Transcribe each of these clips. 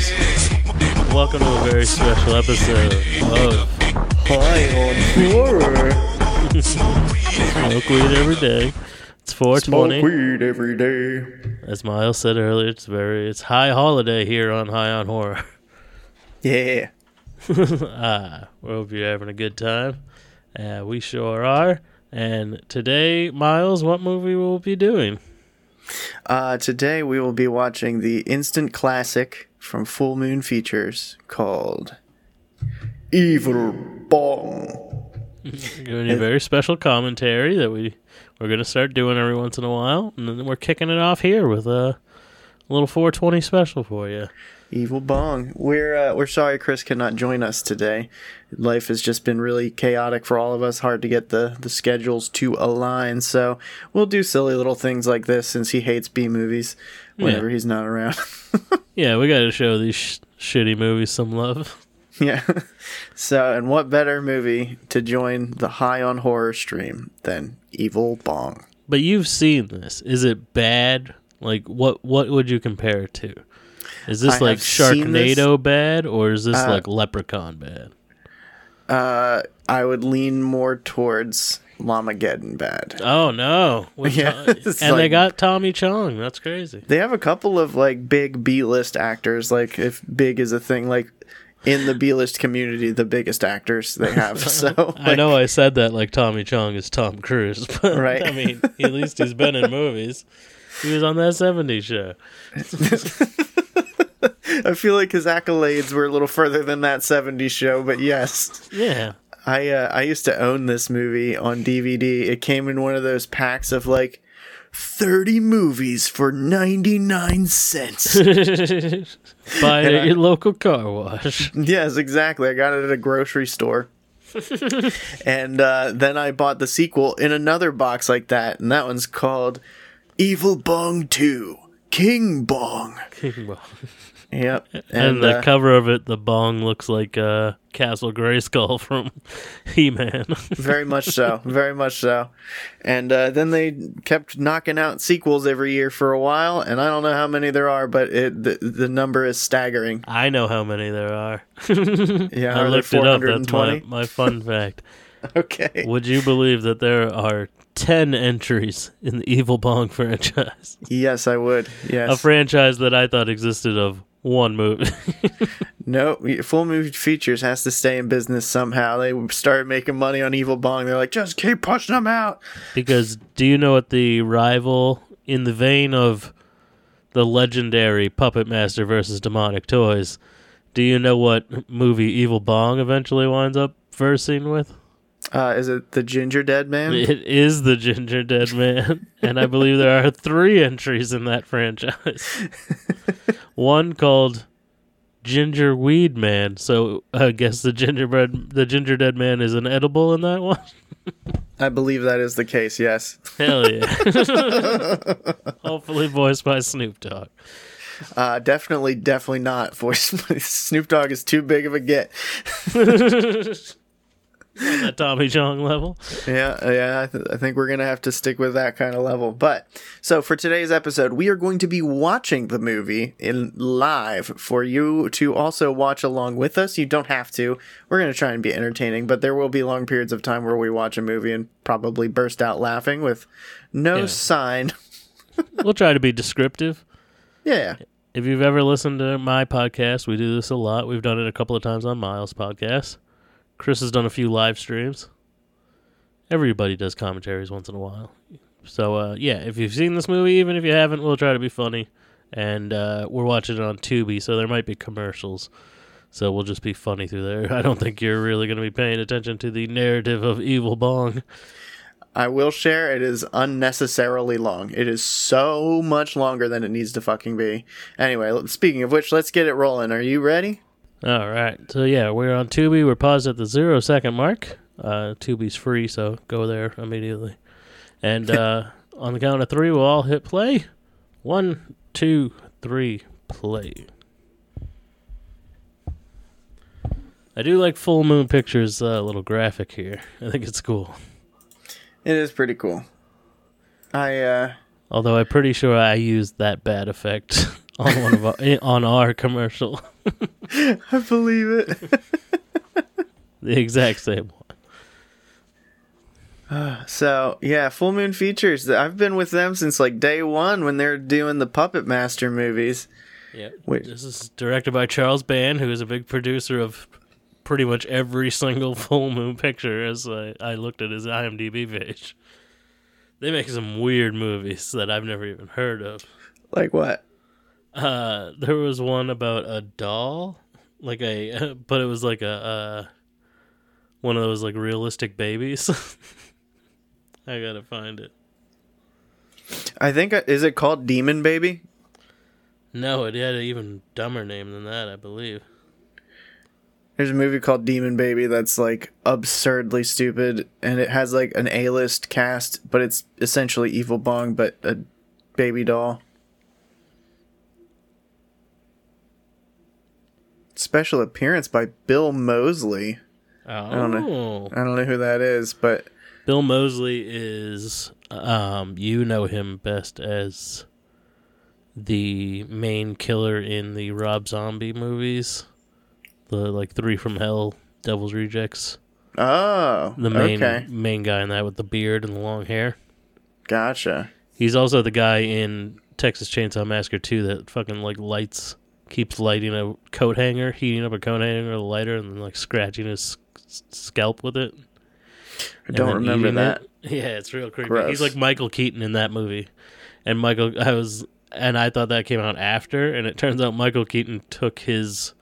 Tombstoners. Welcome to a very special episode of High on horror. Smoke Weed Every Day. It's 420. Smoke weed every day. As Miles said earlier, it's very it's high holiday here on High on Horror. Yeah. ah, we hope you're having a good time. Uh, we sure are. And today, Miles, what movie will we be doing? Uh, today we will be watching the instant classic from Full Moon Features called Evil Bong. Doing a very special commentary that we we're gonna start doing every once in a while, and then we're kicking it off here with a little 420 special for you. Evil Bong. We're uh, we're sorry Chris cannot join us today. Life has just been really chaotic for all of us. Hard to get the the schedules to align. So we'll do silly little things like this since he hates B movies whenever he's not around. Yeah, we got to show these sh- shitty movies some love. yeah. So and what better movie to join the High on Horror stream than Evil Bong? But you've seen this. Is it bad? Like what? What would you compare it to? Is this I like seen this. Sharknado bad, or is this Uh, like Leprechaun bad? Uh, I would lean more towards Llamageddon bad. Oh no! With Yeah, and it's they got Tommy Chong. That's crazy. They have a couple of like big B list actors, like if big is a thing, like in the B list community, the biggest actors they have. So I know I said that like Tommy Chong is Tom Cruise, but Right. I mean, at least he's been in movies. He was on that '70s show. I feel like his accolades were a little further than that '70s show, but yes, Yeah, I uh, I used to own this movie on DVD. It came in one of those packs of like. 30 movies for 99 cents. buy it at your local car wash. Yes, exactly. I got it at a grocery store. and uh, then I bought the sequel in another box like that, and that one's called Evil Bong 2 King Bong. Yep. And, And, the uh, cover of it, the bong looks like uh, Castle Grayskull from He-Man. very much so. Very much so. And uh, then they kept knocking out sequels every year for a while, and I don't know how many there are, but it the, the number is staggering. I know how many there are. Yeah, I are looked it up. That's my, my fun fact. Okay. Would you believe that there are 10 entries in the Evil Bong franchise? Yes, I would. Yes. A franchise that I thought existed of one movie. No, full moon features has to stay in business somehow. They started making money on Evil Bong. They're like, just keep pushing them out. because do you know what the rival in the vein of the legendary Puppet Master versus Demonic Toys? Do you know what movie Evil Bong eventually winds up versing with? Uh, is it the Ginger Dead Man? It is the Ginger Dead Man, and I believe there are three entries in that franchise. One called Ginger Weed Man. So I guess the gingerbread, the Ginger Dead Man is an edible in that one. I believe that is the case. Yes. Hell yeah! Hopefully voiced by Snoop Dogg. Uh, definitely, definitely not. Voice Snoop Dogg is too big of a get. On that Tommy Chong level. Yeah, yeah. I, th- I think we're gonna have to stick with that kind of level. But so for today's episode, we are going to be watching the movie in live for you to also watch along with us. You don't have to. We're gonna try and be entertaining, but there will be long periods of time where we watch a movie and probably burst out laughing with no Yeah. sign. We'll try to be descriptive. Yeah, If you've ever listened to my podcast, we do this a lot. We've done it a couple of times on Miles' podcast. Chris has done a few live streams. Everybody does commentaries once in a while. So, uh, yeah, if you've seen this movie, even if you haven't, we'll try to be funny. And uh, we're watching it on Tubi, so there might be commercials. So we'll just be funny through there. I don't think you're really going to be paying attention to the narrative of Evil Bong. I will share. It is unnecessarily long. It is so much longer than it needs to fucking be. Anyway, speaking of which, let's get it rolling. Are you ready? All right. So yeah, we're on Tubi. We're paused at the zero second mark. Uh, Tubi's free, so go there immediately. And uh, on the count of three, we'll all hit play. One, two, three, play. I do like Full Moon Pictures' uh, little graphic here. I think it's cool. It is pretty cool. I uh Although I'm pretty sure I used that bad effect on one of our, eh, on our commercial. I believe it. the exact same one. So yeah, Full Moon Features. I've been with them since like day one when they're doing the Puppet Master movies. Yeah. Wait. This is directed by Charles Band, who is a big producer of pretty much every single full moon picture as I, I looked at his IMDb page. They make some weird movies that I've never even heard of. Like what? Uh, there was one about a doll, like a, but it was like a, uh, one of those like realistic babies. I gotta find it. I think uh, is it called Demon Baby? No, it had an even dumber name than that, I believe. There's a movie called Demon Baby that's like absurdly stupid, and it has like an A-list cast, but it's essentially Evil Bong, but a baby doll. Special appearance by Bill Moseley. Oh, don't I don't know who that is, but Bill Moseley is um you know him best as the main killer in the Rob Zombie movies. The like 3 from Hell, Devil's Rejects. oh, The main okay, main guy in that with the beard and the long hair. gotcha. He's also the guy in Texas Chainsaw Massacre 2 that fucking like lights keeps lighting a coat hanger, heating up a coat hanger with a lighter and then like scratching his s- scalp with it. I don't remember that. it. Yeah, it's real creepy. Gross. He's like Michael Keaton in that movie, and Michael, I was, and I thought that came out after, and it turns out Michael Keaton took his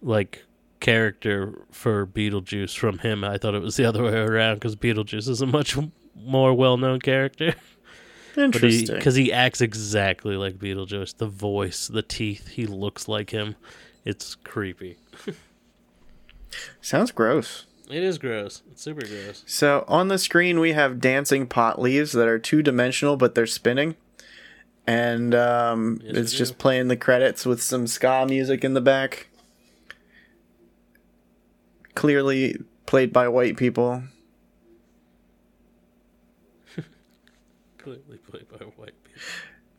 like character for Beetlejuice from him. I thought it was the other way around because Beetlejuice is a much more well-known character. He, Interesting. because he acts exactly like Beetlejuice, the voice, the teeth, he looks like him. It's creepy. Sounds gross. It is gross. It's super gross. So on the screen we have dancing pot leaves that are two dimensional, but they're spinning, and um, Yes, it's just playing the credits with some ska music in the back. Clearly played by white people. Clearly played by white people.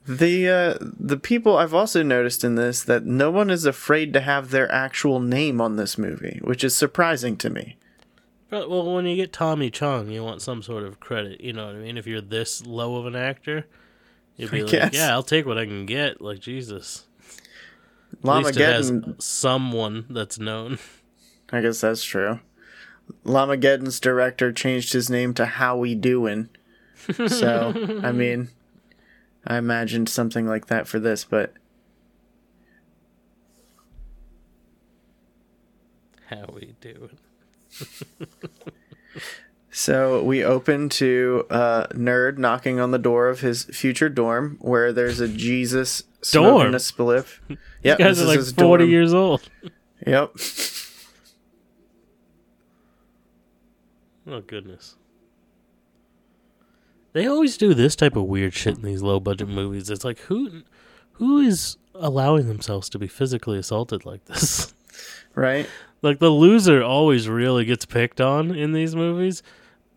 The uh, the people I've also noticed in this that no one is afraid to have their actual name on this movie, which is surprising to me. But, well, when you get Tommy Chong, you want some sort of credit. You know what I mean? If you're this low of an actor, you'd be I like, guess. yeah, I'll take what I can get. Like, Jesus. Least has someone that's known. I guess that's true. Llamageddon's director changed his name to Howie Doin'. So, I mean, I imagined something like that for this, but How we doing? so we open to a nerd knocking on the door of his future dorm where there's a Jesus Dorm? a spliff. Yep, You guys are is like 40 dorm. years old. Yep. Oh, goodness. They always do this type of weird shit in these low budget movies. It's like, who who is allowing themselves to be physically assaulted like this? Right? Like the loser always really gets picked on in these movies,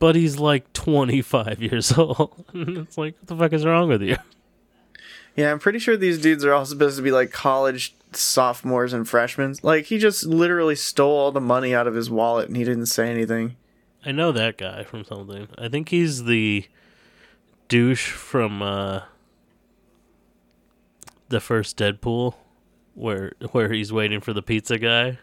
but he's like 25 years old. It's like, what the fuck is wrong with you? Yeah, I'm pretty sure these dudes are all supposed to be like college sophomores and freshmen. Like he just literally stole all the money out of his wallet and he didn't say anything. I know that guy from something. I think he's the douche from uh the first Deadpool where where he's waiting for the pizza guy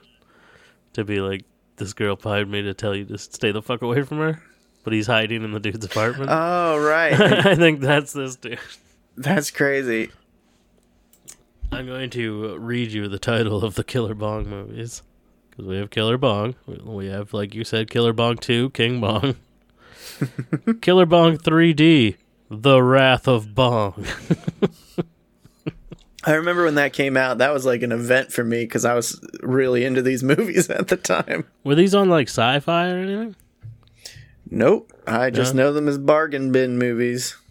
to be like this girl pied me to tell you to stay the fuck away from her, but he's hiding in the dude's apartment. Oh, right. I think that's this dude. That's crazy. I'm going to read you the title of the Killer Bong movies. Because we have Killer Bong. We have, like you said, Killer Bong 2, King Bong. Killer Bong 3D, The Wrath of Bong. I remember when that came out, that was like an event for me because I was really into these movies at the time. Were these on, like, sci fi or anything? Nope. I just No? know them as bargain bin movies.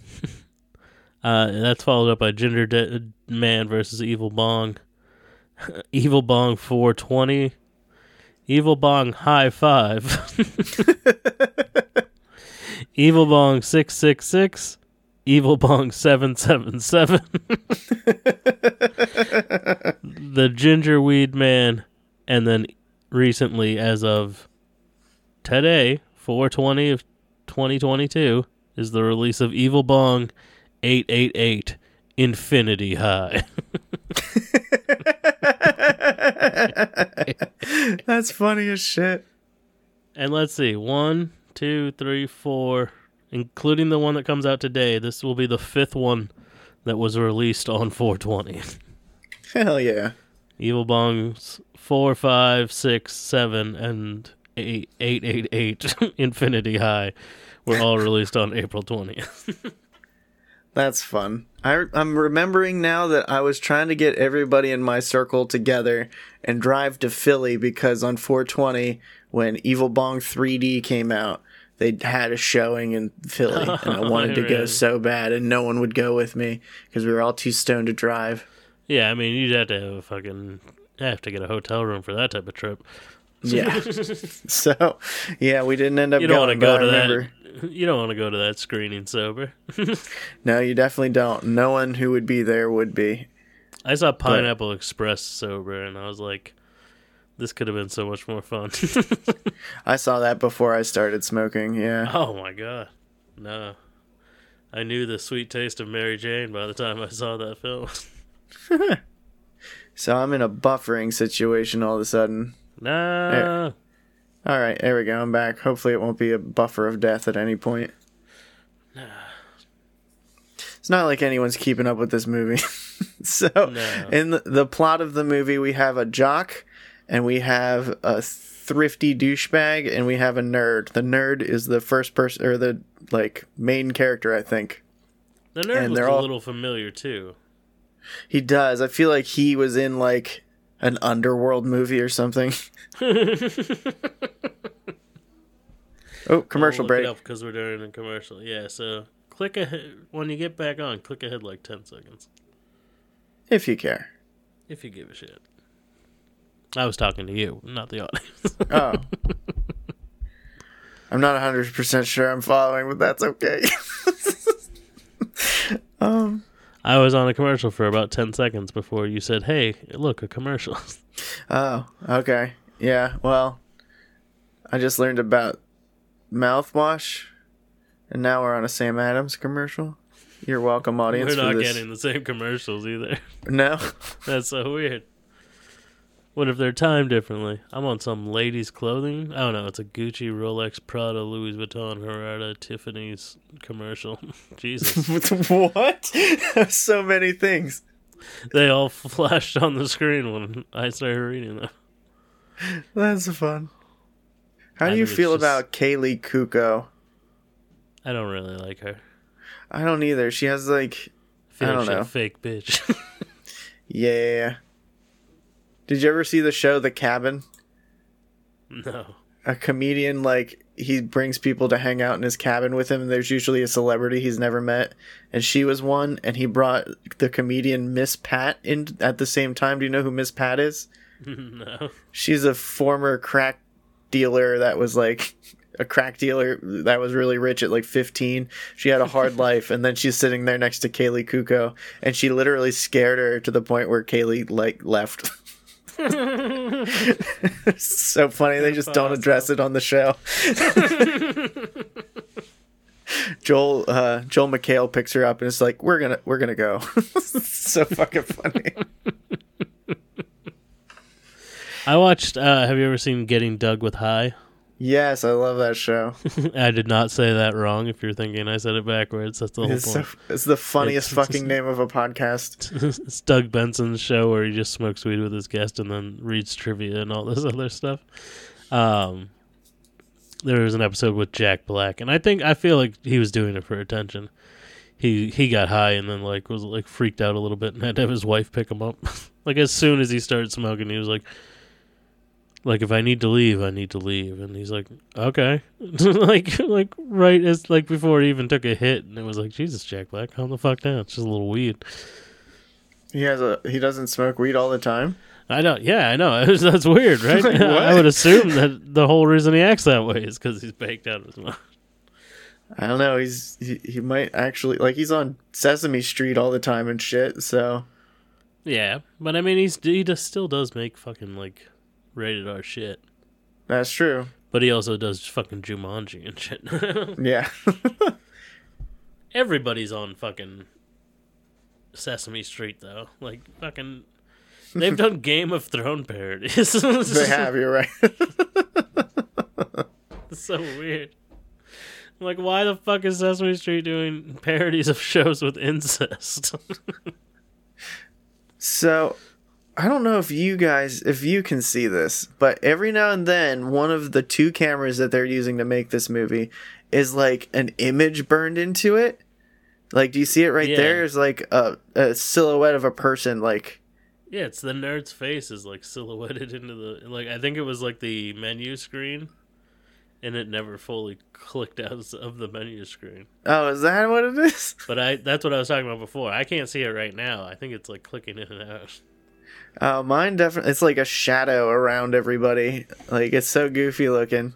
Uh, that's followed up by Ginger De- Man versus Evil Bong. Evil Bong 420. Evil Bong High Five. Evil Bong 666. Evil Bong 777, The Ginger Weed Man, and then recently, as of today, 420 of 2022, is the release of Evil Bong 888 Infinity High. That's funny as shit. And let's see, one, two, three, four, including the one that comes out today. This will be the fifth one that was released on 420. Hell yeah. Evil Bongs four, five, six, seven, and eight, eight, eight, eight, Infinity High were all released on April 20th. That's fun. I, I'm remembering now that I was trying to get everybody in my circle together and drive to Philly because on 420, when Evil Bong 3D came out, they had a showing in Philly, and I wanted to go Really? so bad, and no one would go with me because we were all too stoned to drive. yeah, I mean, you'd have to have a fucking have to get a hotel room for that type of trip. Yeah. so, yeah, we didn't end up You don't want to going. go to that. You don't want to go to that screening sober. No, you definitely don't. No one who would be there would be. I saw Pineapple Express sober, and I was like, "This could have been so much more fun." I saw that before I started smoking. Yeah. oh my god, no! I knew the sweet taste of Mary Jane by the time I saw that film. So I'm in a buffering situation all of a sudden. nah, All right, there we go. I'm back. Hopefully, it won't be a buffer of death at any point. No. It's not like anyone's keeping up with this movie. so, No. in the, the plot of the movie, we have a jock and we have a thrifty douchebag and we have a nerd. The nerd is the first person or the like main character, I think. the nerd And they're a little familiar too. He does. I feel like he was in like an underworld movie or something. oh, commercial break. because we're doing a commercial. Yeah, so click ahead when you get back on. Click ahead like ten seconds If you care. if you give a shit. I was talking to you, not the audience. Oh. I'm not 100% sure I'm following, but that's okay. um, I was on a commercial for about 10 seconds before you said, hey, look, a commercial. oh, okay. Yeah, well, I just learned about mouthwash, and now we're on a Sam Adams commercial. You're welcome, audience. We're not getting the same commercials either. No? That's so weird. What if they're timed differently? I'm on some ladies' clothing. I don't know. It's a Gucci, Rolex, Prada, Louis Vuitton, Herrera, Tiffany's commercial. Jesus. what? so many things. they all flashed on the screen when I started reading them. That's fun. How I do you feel just- about Kaley Cuoco? I don't really like her. I don't either. She has like I I don't she's know. a fake bitch. yeah. Did you ever see the show The Cabin? no. A comedian like he brings people to hang out in his cabin with him and there's usually a celebrity he's never met and she was one and he brought the comedian Miss Pat in at the same time. Do you know who Miss Pat is? no. She's a former crack dealer that was like a crack dealer that was really rich at like 15. She had a hard life and then she's sitting there next to Kaley Cuoco and she literally scared her to the point where Kaley like left. So funny. They just don't address it on the show. Joel uh, Joel McHale picks her up and it's like we're gonna we're gonna go. so fucking funny. I watched, uh, have you ever seen Getting Doug with High? Yes, I love that show. I did not say that wrong. If you're thinking I said it backwards, that's the whole It's, point. so, it's the funniest It's- fucking name of a podcast. it's Doug Benson's show where he just smokes weed with his guest and then reads trivia and all this other stuff. Um, there was an episode with Jack Black, and I think I feel like he was doing it for attention. He he got high and then like was like freaked out a little bit and had to have his wife pick him up. like as soon as he started smoking, he was like. Like if I need to leave, I need to leave, and he's like, okay, like like right as like before he even took a hit, and it was like Jesus, Jack Black, calm the fuck down, it's just a little weed. He has a he doesn't smoke weed all the time. I know. Yeah, I know. That's weird, right? Like, I would assume that the whole reason he acts that way is because he's baked out of his mind. I don't know. He's he, he might actually like he's on Sesame Street all the time and shit. So Yeah, but I mean, he's he just still does make fucking like rated R shit. that's true. But he also does fucking Jumanji and shit. Yeah. Everybody's on fucking Sesame Street though. Like fucking, they've done Game of Thrones parodies. they have. You're right. It's so weird. Like, why the fuck is Sesame Street doing parodies of shows with incest? So, I don't know if you guys, if you can see this, but every now and then, one of the two cameras that they're using to make this movie is like an image burned into it. Like, do you see it right Yeah. there? There's like a, a silhouette of a person, like, yeah, it's the nerd's face is like silhouetted into the like. I think it was like the menu screen, and it never fully clicked out of the menu screen. oh, is that what it is? But I that's what I was talking about before. I can't see it right now. I think it's like clicking in and out. Oh, mine definitely, it's like a shadow around everybody. Like, it's so goofy looking.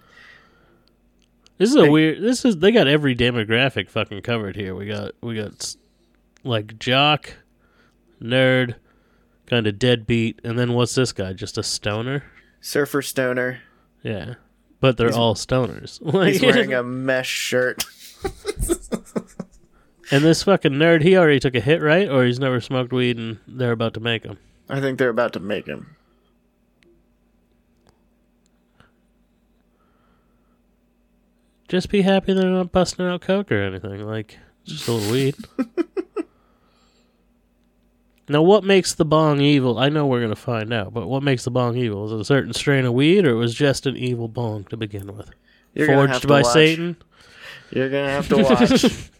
This is a weird. This is they got every demographic fucking covered here. We got we got s- like jock, nerd, kind of deadbeat, and then what's this guy? Just a stoner? Surfer Stoner. Yeah, but they're He's- all stoners. Like, He's wearing a mesh shirt. and this fucking nerd, he already took a hit, right? Or he's never smoked weed, and they're about to make him. I think they're about to make him. Just be happy they're not busting out coke or anything. Like just a little weed. Now, what makes the bong evil? I know we're gonna find out, but what makes the bong evil? Is it a certain strain of weed, or it was just an evil bong to begin with, You're forged to by watch. Satan? You're gonna have to watch.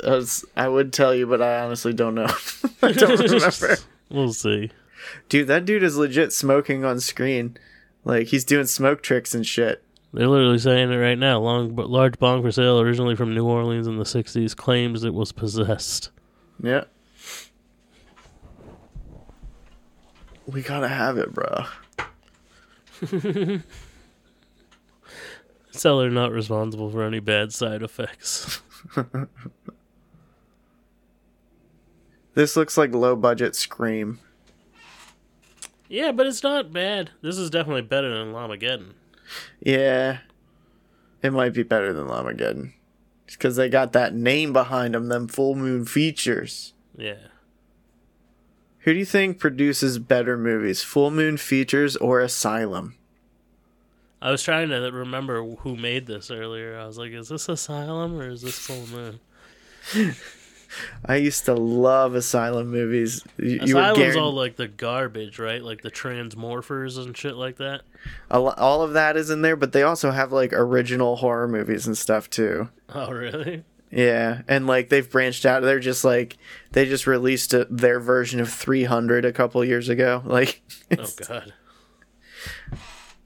As I would tell you, but I honestly don't know. I don't remember. We'll see. Dude, that dude is legit smoking on screen. Like he's doing smoke tricks and shit. They're literally saying it right now. Long, but large bong for sale, originally from New Orleans in the '60s, claims it was possessed. Yeah. We gotta have it, bro. Seller not responsible for any bad side effects. This looks like low budget Scream. yeah, but it's not bad. This is definitely better than Llamageddon. Yeah. It might be better than Llamageddon. Because they got that name behind them, them full moon features. Yeah. Who do you think produces better movies, Full Moon Features or Asylum? I was trying to remember who made this earlier. I was like, is this Asylum or is this Full Moon? I used to love Asylum movies. You, you Asylum's all like the garbage, right? Like the transmorphers and shit like that. all of that is in there, but they also have like original horror movies and stuff too. Oh, really? Yeah, and like they've branched out. They're just like they just released a, their version of 300 a couple years ago. Like, Oh, God.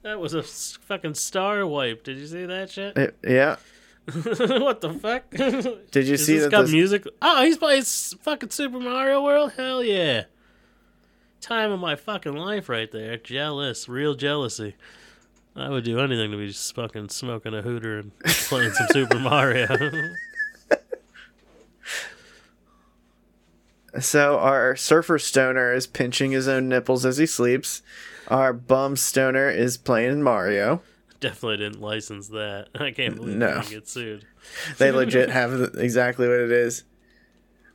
That was a fucking star wipe. Did you see that shit? it- yeah. what the fuck? Did you Is see this that? got this- music? Oh, he's playing fucking Super Mario World? Hell yeah. Time of my fucking life right there. Jealous. Real jealousy. I would do anything to be just fucking smoking a hooter and playing some Super Mario. So our surfer stoner is pinching his own nipples as he sleeps. Our bum stoner is playing Mario. Definitely didn't license that. I can't believe No. I get sued. They legit have the- exactly what it is.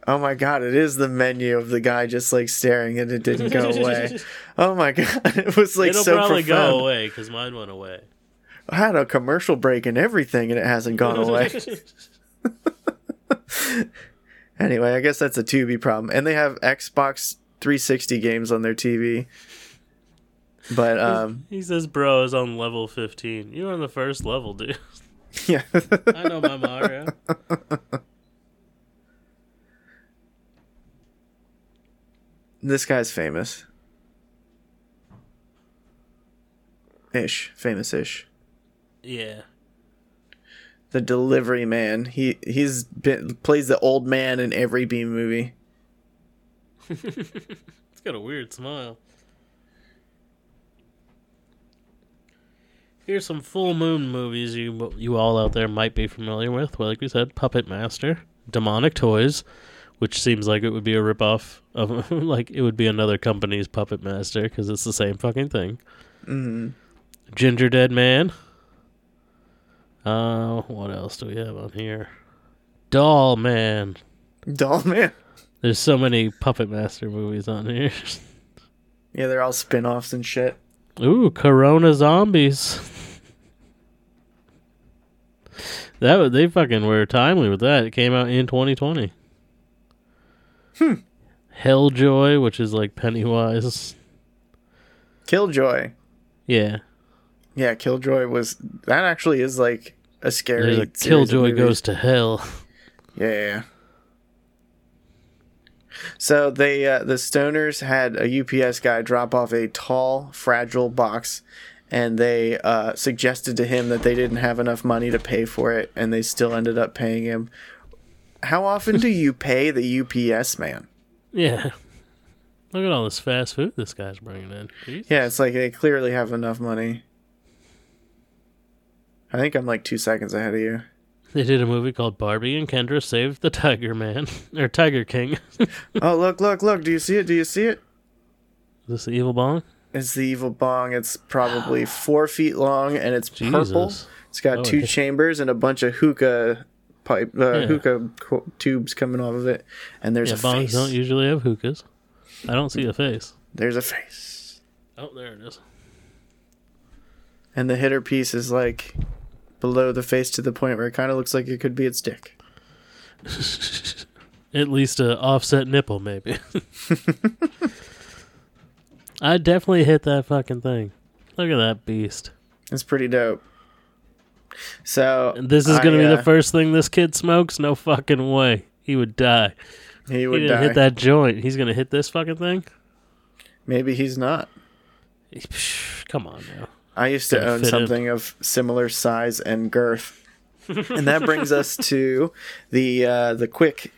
Oh my god, it is the menu of the guy just like staring and it didn't go away. Oh my god, it was like It'll so probably profound. go away because mine went away. I had a commercial break and everything and it hasn't gone away. anyway, I guess that's a Tubi problem. And they have Xbox 360 games on their TV. But um he says, "Bro is on level 15. You're on the first level, dude. yeah. I know my Mario." this guy's famous. Ish, famous ish. Yeah. The delivery man. He he's been plays the old man in every B movie. It's got a weird smile. Here's some full moon movies you you all out there might be familiar with. Well, like we said, Puppet Master, Demonic Toys, which seems like it would be a ripoff of like it would be another company's Puppet Master because it's the same fucking thing. Mm. Ginger Dead Man. Uh, what else do we have on here? Doll Man. Doll Man. There's so many Puppet Master movies on here. Yeah, they're all spin offs and shit. Ooh, Corona Zombies. That was, they fucking were timely with that. It came out in 2020. Hmm. Helljoy, which is like Pennywise. Killjoy. Yeah. Yeah, Killjoy was that actually is like a scary. There's a Killjoy goes to hell. Yeah, yeah, yeah. So they uh, the stoners had a UPS guy drop off a tall, fragile box, and they uh, suggested to him that they didn't have enough money to pay for it, and they still ended up paying him. How often do you pay the UPS man? Yeah. Look at all this fast food this guy's bringing in. Jeez. Yeah, it's like they clearly have enough money. I think I'm like two seconds ahead of you. They did a movie called Barbie and Kendra Saved the Tiger Man. or Tiger King. oh, look, look, look. Do you see it? Do you see it? this the evil bong? It's the evil bong. It's probably four feet long and it's purple. It's got Oh, two yeah. chambers and a bunch of hookah pipe, uh, Yeah. hookah co- tubes coming off of it. And there's Yeah, a bongs face. don't usually have hookahs. I don't see a face. There's a face. Oh, there it is. And the hitter piece is like below the face to the point where it kind of looks like it could be its dick. At least a offset nipple, maybe. I definitely hit that fucking thing. Look at that beast. It's pretty dope. So And this is gonna be uh, the first thing this kid smokes? No fucking way. He would die. He He would didn't die. hit that joint. He's gonna hit this fucking thing? Maybe he's not. Come on now. I used to own something of similar size and girth. and that brings us to the uh, the quick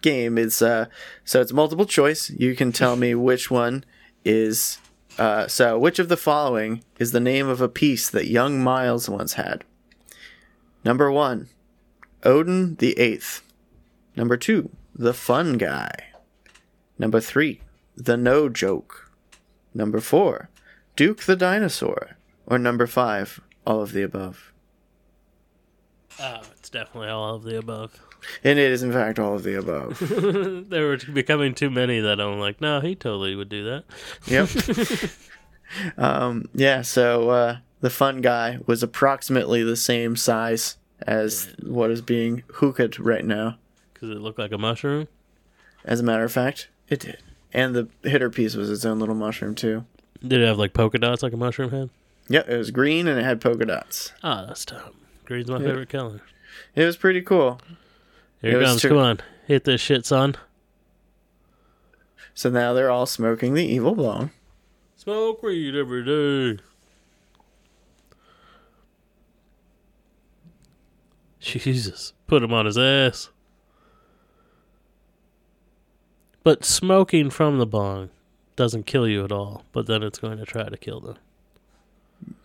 game. It's uh, so it's multiple choice. You can tell me which one is uh, so which of the following is the name of a piece that young Miles once had. Number one, Odin the Eighth. Number two, the Fun Guy. Number three, the No Joke. Number four, Duke the Dinosaur. Or number five, all of the above. Oh, it's definitely all of the above. And it is, in fact, all of the above. there were becoming too many that I'm like, no, he totally would do that. yep. um, yeah, so uh, the fun guy was approximately the same size as what is being hooked right now. Because it looked like a mushroom. As a matter of fact, it did. And the hitter piece was its own little mushroom, too. Did it have like polka dots like a mushroom had? Yep, it was green and it had polka dots. Ah, that's tough. Green's my Yeah. favorite color. It was pretty cool. Here It it comes. too- Come on. Hit this shit, son. So now they're all smoking the evil bong. Smoke weed every day. Jesus. Put him on his ass. But smoking from the bong doesn't kill you at all, but then it's going to try to kill them.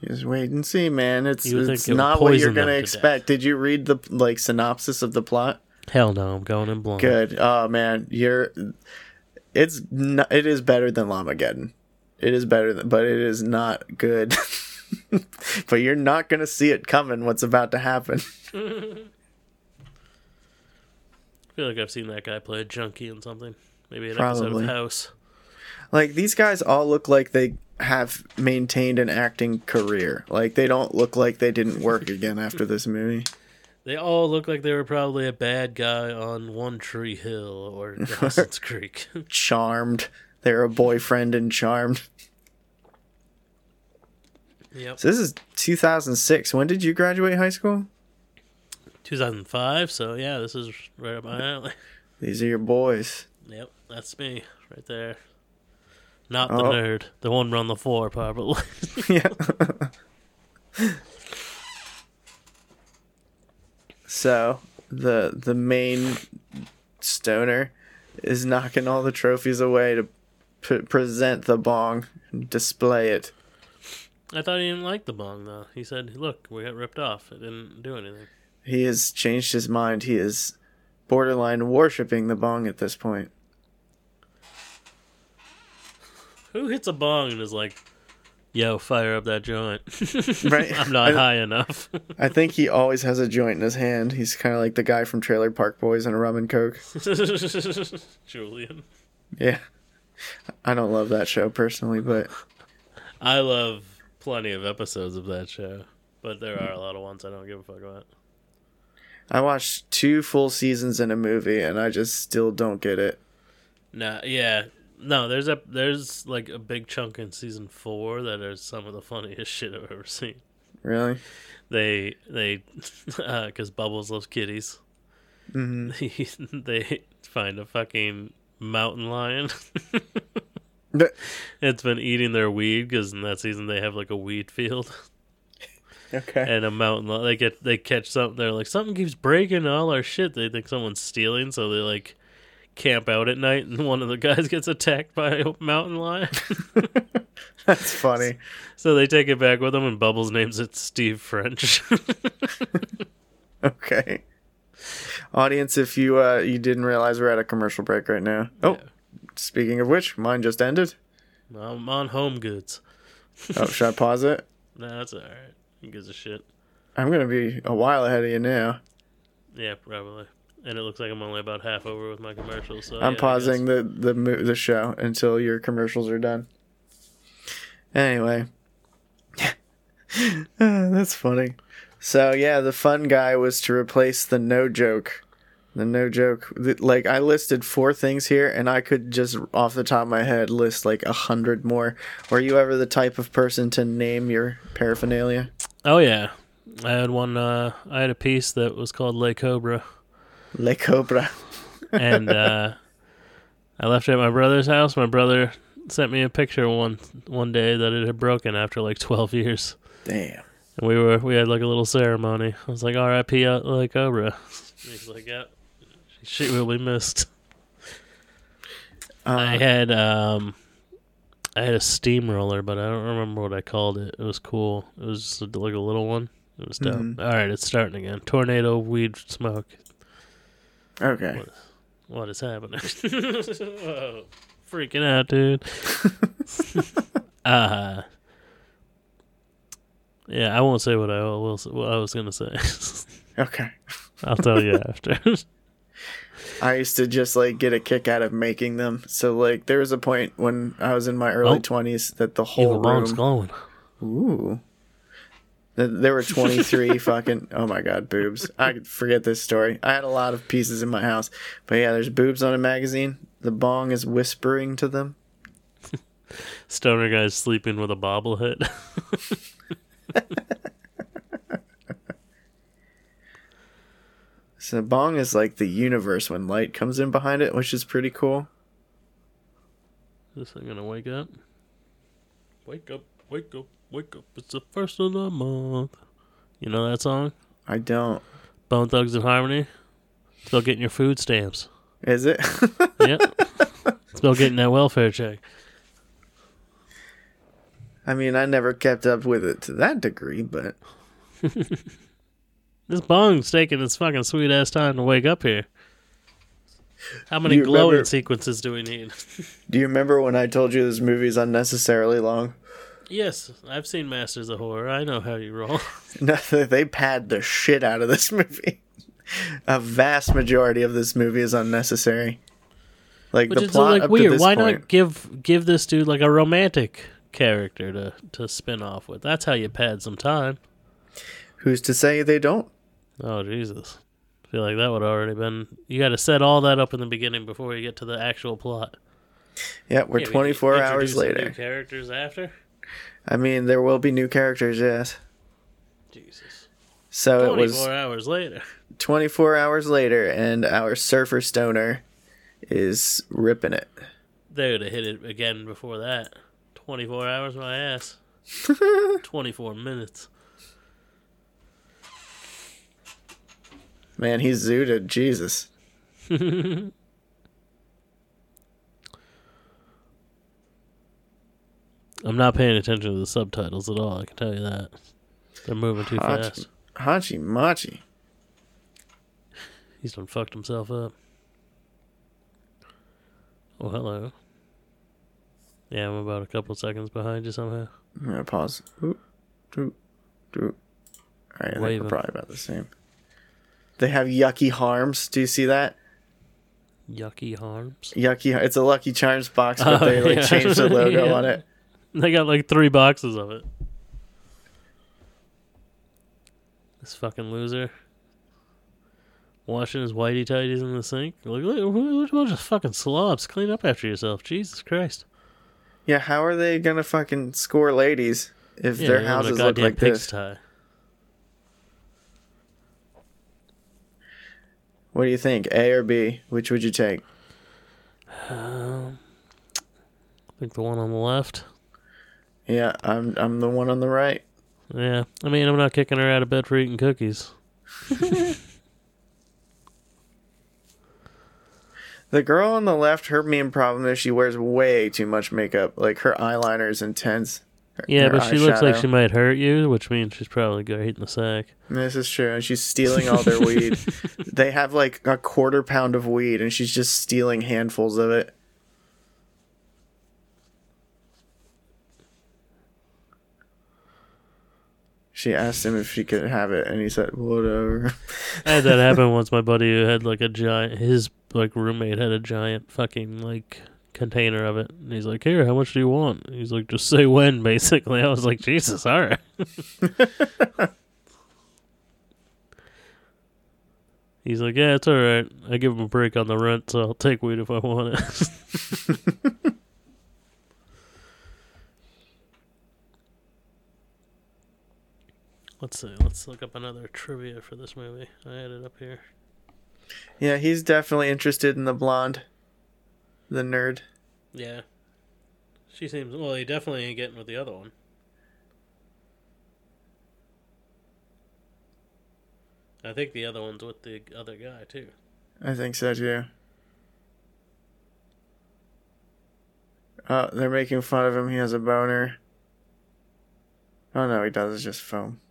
Just wait and see, man. It's You would it's it would not what you're poison them gonna to expect. Did you read the like synopsis of the plot? Hell no, I'm going in blind. Good. Oh man, you're. It's not, it is better than Llamageddon. It is better, than, but it is not good. but you're not gonna see it coming. What's about to happen? I feel like I've seen that guy play a junkie in something. Maybe an episode Probably. of House. Like these guys all look like they have maintained an acting career. Like they don't look like they didn't work again after this movie. They all look like they were probably a bad guy on One Tree Hill or Dawson's Creek. Charmed. They're a boyfriend and Charmed. yep. So this is 2006. When did you graduate high school? 2005, so yeah, this is right up my alley. These are your boys. Yep, that's me right there. Not the Oh. nerd, the one on the floor, probably. yeah. so the the main stoner is knocking all the trophies away to p- present the bong, and display it. I thought he didn't like the bong though. He said, "Look, we got ripped off. It didn't do anything." He has changed his mind. He is borderline worshipping the bong at this point. Who hits a bong and is like, "Yo, fire up that joint"? Right. I'm not I- high enough. I think he always has a joint in his hand. He's kind of like the guy from Trailer Park Boys and a rum and coke. Julian. Yeah. I don't love that show personally, but I love plenty of episodes of that show, but there are a lot of ones I don't give a fuck about. I watched two full seasons in a movie and I just still don't get it. Nah, yeah, no. There's a there's like a big chunk in season four that is some of the funniest shit I've ever seen. Really? They they because Bubbles loves kitties. hmm they find a fucking mountain lion. It's been eating their weed because in that season they have like a weed field okay. and a mountain. Lion. They get they catch something. They're like something keeps breaking all our shit. They think someone's stealing, so they like camp out at night, and one of the guys gets attacked by a mountain lion. That's funny. so they take it back with them, and Bubbles names it Steve French. Okay. Audience, if you uh you didn't realize we're at a commercial break right now. Oh, Yeah. speaking of which, mine just ended. I'm on Home Goods. Oh, should I pause it? Nah, that's all right. Who gives a shit? I'm gonna be a while ahead of you now. Yeah, probably. And it looks like I'm only about half over with my commercials. So I'm yeah, pausing the the the show until your commercials are done. Anyway, that's funny. So yeah, the fun guy was to replace the no joke. The no joke. Like I listed four things here, and I could just off the top of my head list like a hundred more. Were you ever the type of person to name your paraphernalia? Oh yeah, I had one. Uh, I had a piece that was called Le Cobra, Le Cobra. and uh, I left it at my brother's house. My brother sent me a picture one one day that it had broken after like twelve years, Damn. and we were we had like a little ceremony. I was like, "R.I.P. out Le Cobra." He's like, "Yeah, she will be missed." I Uh, had um, I had a steamroller, but I don't remember what I called it. It was cool. It was just like a little one. It was dope. Mhm. All right, it's starting again. Tornado weed smoke. Okay. What is happening? Whoa, freaking out, dude. uh yeah, I won't say what I will. What I was gonna say. Okay. I'll tell you after. I used to just like get a kick out of making them. So like there was a point when I was in my early Oh. twenties that the whole Evil bong's room. glowing. Ooh. Th- There were twenty three fucking oh my god boobs. I could forget this story. I had a lot of pieces in my house, but yeah, there's boobs on a magazine. The bong is whispering to them. Stoner guy's sleeping with a bobblehead. So bong is like the universe when light comes in behind it, which is pretty cool. Is this thing gonna wake up? Wake up, wake up, wake up. It's the first of the month. You know that song? I don't. Bone Thugs and Harmony? Still getting your food stamps. Is it? Yep. Still getting that welfare check. I mean, I never kept up with it to that degree, but This bong's taking its fucking sweet ass time to wake up here. How many glowing remember- sequences do we need? do you remember when I told you this movie's unnecessarily long? Yes, I've seen Masters of Horror. I know how you roll. No, they pad the shit out of this movie. A vast majority of this movie is unnecessary. Like Which the plot like weird. this Why point. not give give this dude like a romantic character to to spin off with? That's how you pad some time. Who's to say they don't? Oh Jesus! I feel like that would already been. You got to set all that up in the beginning before you get to the actual plot. Yeah, we're Yeah, we 24 hours later. characters after. I mean, there will be new characters, yes. Jesus. So it was four hours later. 24 hours later, and our surfer stoner is ripping it. They would have hit it again before that. Twenty four hours, my ass. Twenty four minutes. Man, he's zooted. Jesus. I'm not paying attention to the subtitles at all. I can tell you that. They're moving too Hachi. fast. Hachi Machi. He's done fucked himself up. Oh, hello. Yeah, I'm about a couple seconds behind you somehow. I'm gonna pause. Oop, doop, doop. All right, I think we're probably about the same. They have yucky harms. Do you see that? Yucky harms. Yucky. It's a Lucky Charms box, but Oh, they like yeah. changed the logo Yeah. on it. They got like three boxes of it. This fucking loser. Washing his whitey tighties in the sink. Like, look, bunch of fucking slobs. Clean up after yourself. Jesus Christ. Yeah, how are they gonna fucking score ladies if Yeah, their they live in a houses look goddamn like this? pigsty. What do you think? A or B? Which would you take? Um, I think the one on the left. Yeah, I'm I'm the one on the right. Yeah, I mean, I'm not kicking her out of bed for eating cookies. The girl on the left, her main problem is she wears way too much makeup. Like her eyeliner is intense. Her- Yeah, her but she looks like she might hurt you, which means she's probably great in the sack. This is true. And she's stealing all their weed. They have like a quarter pound of weed, and she's just stealing handfuls of it. She asked him if she could have it, and he said, "Whatever." I had that happen once. My buddy who had like a giant, his like roommate had a giant fucking like container of it, and he's like, "Here, how much do you want?" He's like, "Just say when." Basically, I was like, "Jesus, all right." He's like, "Yeah, it's all right. I give him a break on the rent, so I'll take weed if I want it." Let's see. Let's look up another trivia for this movie. I had it up here. yeah, he's definitely interested in the blonde, the nerd. Yeah. She seems well. He definitely ain't getting with the other one. I think the other one's with the other guy too. I think so too. Oh, they're making fun of him. He has a boner. Oh no, he does. It's just foam.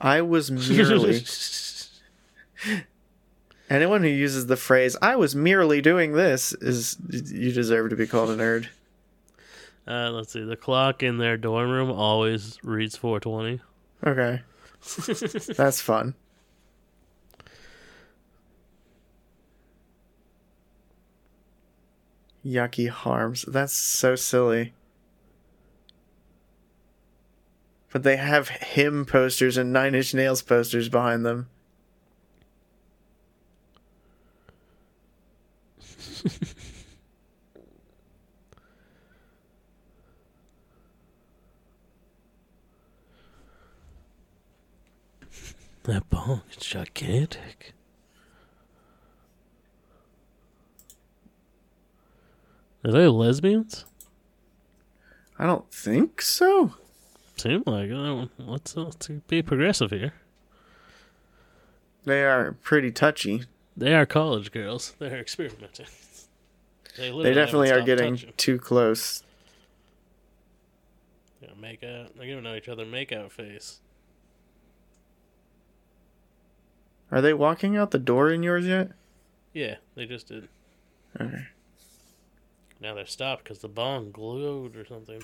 I was merely. Anyone who uses the phrase "I was merely doing this" is you deserve to be called a nerd. uh, let's see. The clock in their dorm room always reads 420. Okay, that's fun. Yucky harms. That's so silly. But they have him posters and Nine Inch Nails posters behind them. That bong is gigantic. Are they lesbians? I don't think so. Seem like it. Let's, let's be progressive here. They are pretty touchy. They are college girls. They're experimenting. They, They definitely are getting touching. too close. Yeah, make out. They're giving each other make out face. Are they walking out the door in yours yet? Yeah, they just did. Okay. Now they're stopped because the bong glowed or something.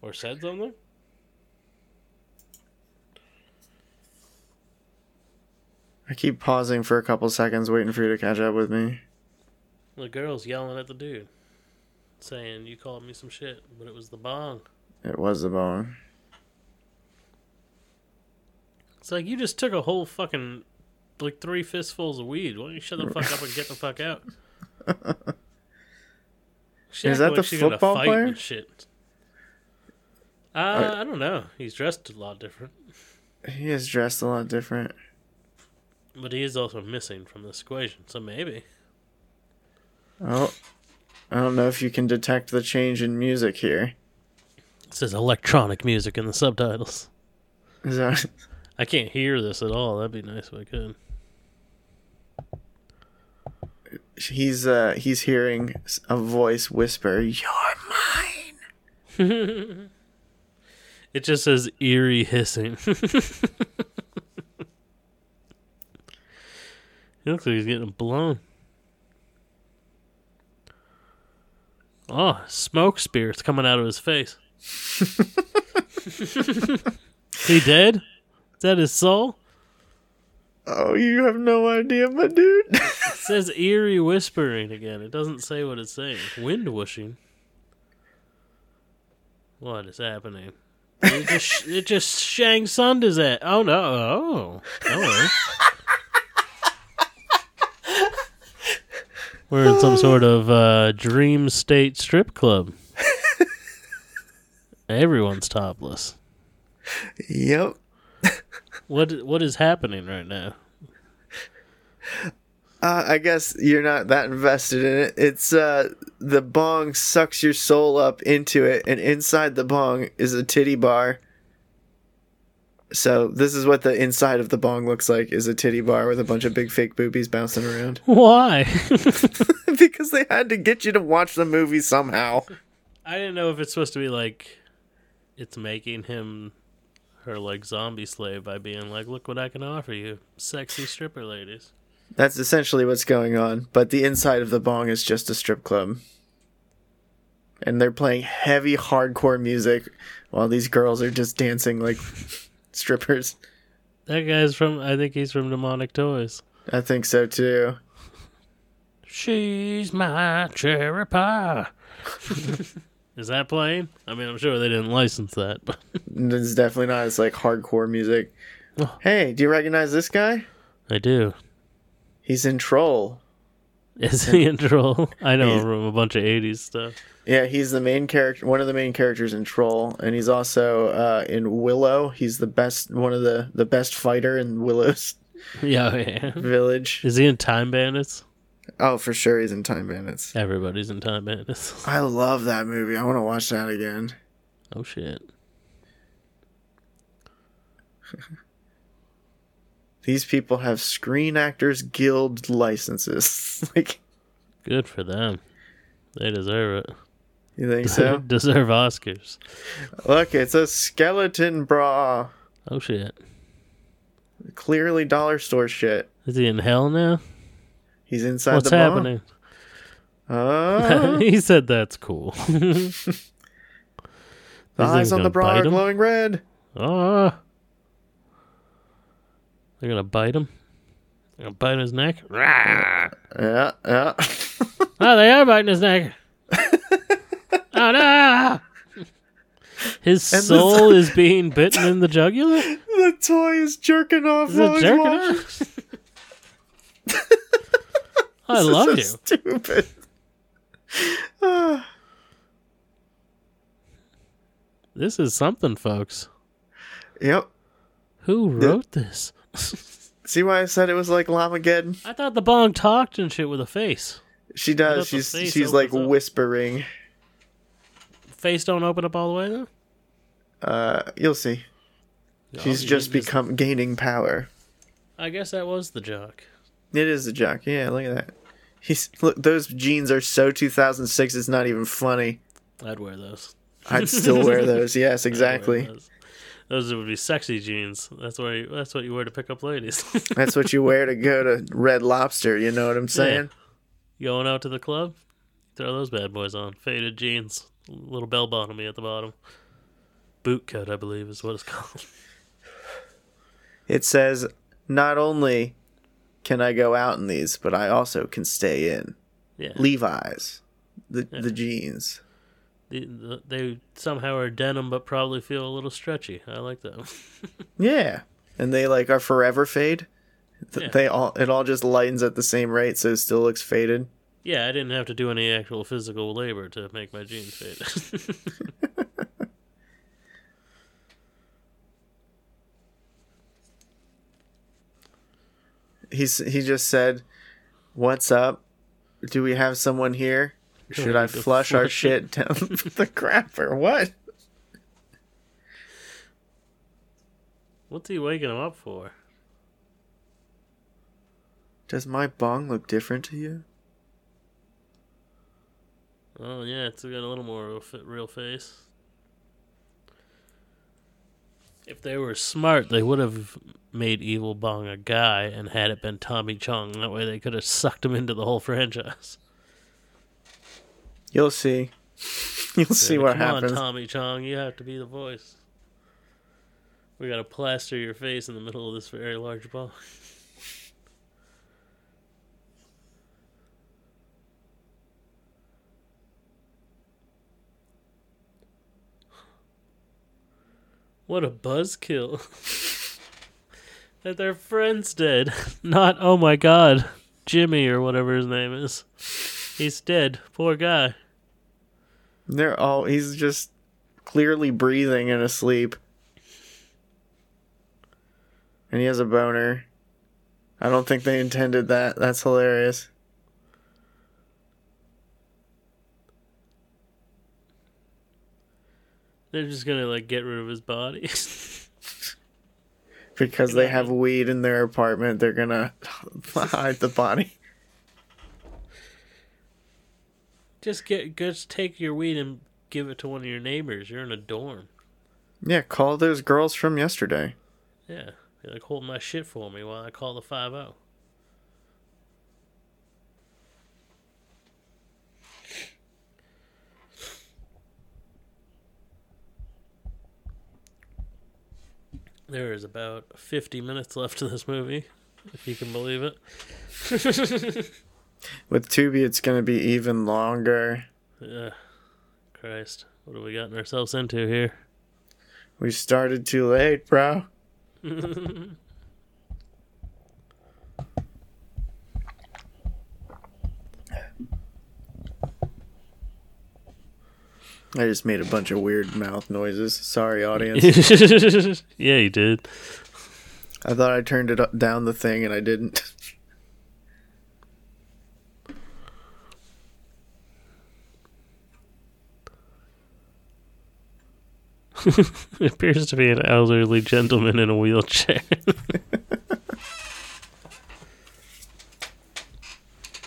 Or said something? I keep pausing for a couple seconds, waiting for you to catch up with me. The girl's yelling at the dude. Saying, you called me some shit, but it was the bong. It was the bong. It's like, you just took a whole fucking, like, three fistfuls of weed. Why don't you shut the fuck up and get the fuck out? Is that the she football player? Shit. Uh, I don't know. He's dressed a lot different. He is dressed a lot different. But he is also missing from this equation, so maybe. Oh, I don't know if you can detect the change in music here. It says electronic music in the subtitles. Is that I can't hear this at all. That'd be nice if I could. he's uh he's hearing a voice whisper, "You're mine." It just says eerie hissing. he looks like he's getting blown. Oh, smoke spirits coming out of his face. he dead? Is that his soul? Oh, you have no idea, my dude. It says eerie whispering again. It doesn't say what it's saying. Wind whooshing. What is happening? It just, it just Shang is at. Oh no! Oh, oh. We're in some sort of uh, dream state strip club. Everyone's topless. yep. What what is happening right now? Uh, I guess you're not that invested in it. It's uh, the bong sucks your soul up into it, and inside the bong is a titty bar. So this is what the inside of the bong looks like: is a titty bar with a bunch of big fake boobies bouncing around. Why? because they had to get you to watch the movie somehow. I didn't know if it's supposed to be like it's making him her like zombie slave by being like, "Look what I can offer you, sexy stripper ladies." That's essentially what's going on. But the inside of the bong is just a strip club. And they're playing heavy hardcore music while these girls are just dancing like strippers. That guy's from. I think he's from Demonic Toys. I think so too. She's my cherry pie. Is that playing? I mean, I'm sure they didn't license that, but It's definitely not. It's like hardcore music. Oh. Hey, do you recognize this guy? I do. He's in Troll. Is he in Troll? I know from a bunch of '80s stuff. Yeah, he's the main character, one of the main characters in Troll, and he's also uh, in Willow. He's the best, one of the the best fighter in Willow's Yeah, yeah. village. Is he in Time Bandits? Oh, for sure, he's in Time Bandits. Everybody's in Time Bandits. I love that movie. I want to watch that again. Oh shit. These people have Screen Actors Guild licenses. like, Good for them. They deserve it. you think so? deserve Oscars. Look, it's a skeleton bra. Oh shit. Clearly, dollar store shit. Is he in hell now? He's inside What's the happening? Oh, he said that's cool. the eyes on the bra are glowing red. Oh. They're gonna bite him. They're gonna bite his neck. Rah! Yeah, yeah. Oh, they are biting his neck. oh no! His And the- soul is being bitten in the jugular. the toy is jerking off. Is it jerking off? I love so you. Stupid. This is something, folks. yep. Who wrote this? See why I said it was like Llamageddon? I thought the bong talked and shit with a face. She does. She's she's like up. whispering. Face don't open up all the way though. Uh, you'll see. She's Oh, just become gaining power. I guess that was the joke. It is a jock. Yeah, look at that. He's look. Those jeans are so 2006. It's not even funny. I'd wear those. I'd still wear those. Yes, exactly. Those. Would be sexy jeans. That's why. You, that's what you wear to pick up ladies. That's what you wear to go to Red Lobster. You know what I'm saying? Going out to the club, throw those bad boys on. Faded jeans, little bell bottomy at the bottom. Boot cut, I believe, is what it's called. It says not only can I go out in these, but I also can stay in Yeah. Levi's, the the jeans. The, the, they somehow are denim, but probably feel a little stretchy. I like that. Yeah, and they like are forever fade. Th- Yeah. They all it all just lightens at the same rate, so it still looks faded. yeah, I didn't have to do any actual physical labor to make my jeans fade. He's he just said, "What's up? Do we have someone here? Should I to flush our flush shit down the crap or what?" What's he waking him up for? Does my bong look different to you? Oh yeah, it's got a little more of a real face. If they were smart, they would have made Evil Bong a guy and had it been Tommy Chong. That way, they could have sucked him into the whole franchise. You'll see. You'll see what Come happens. on, Tommy Chong, you have to be the voice. We gotta plaster your face in the middle of this very large ball. What a buzzkill. that their friend's dead. Not, oh my god, Jimmy or whatever his name is. He's dead. Poor guy. They're all. He's just clearly breathing and asleep. And he has a boner. I don't think they intended that. That's hilarious. They're just gonna like get rid of his body. Because they have weed in their apartment, they're gonna hide the body. Just get just take your weed and give it to one of your neighbors. You're in a dorm. Yeah, call those girls from yesterday. Yeah. You're like hold my shit for me while I call the five oh. There is about 50 minutes left to this movie, if you can believe it. With Tubi, it's gonna be even longer. Yeah. Christ. What have we gotten ourselves into here? We started too late, bro. I just made a bunch of weird mouth noises. Sorry, audience. yeah, you did. I thought I turned it up, down the thing and I didn't. It appears to be an elderly gentleman in a wheelchair.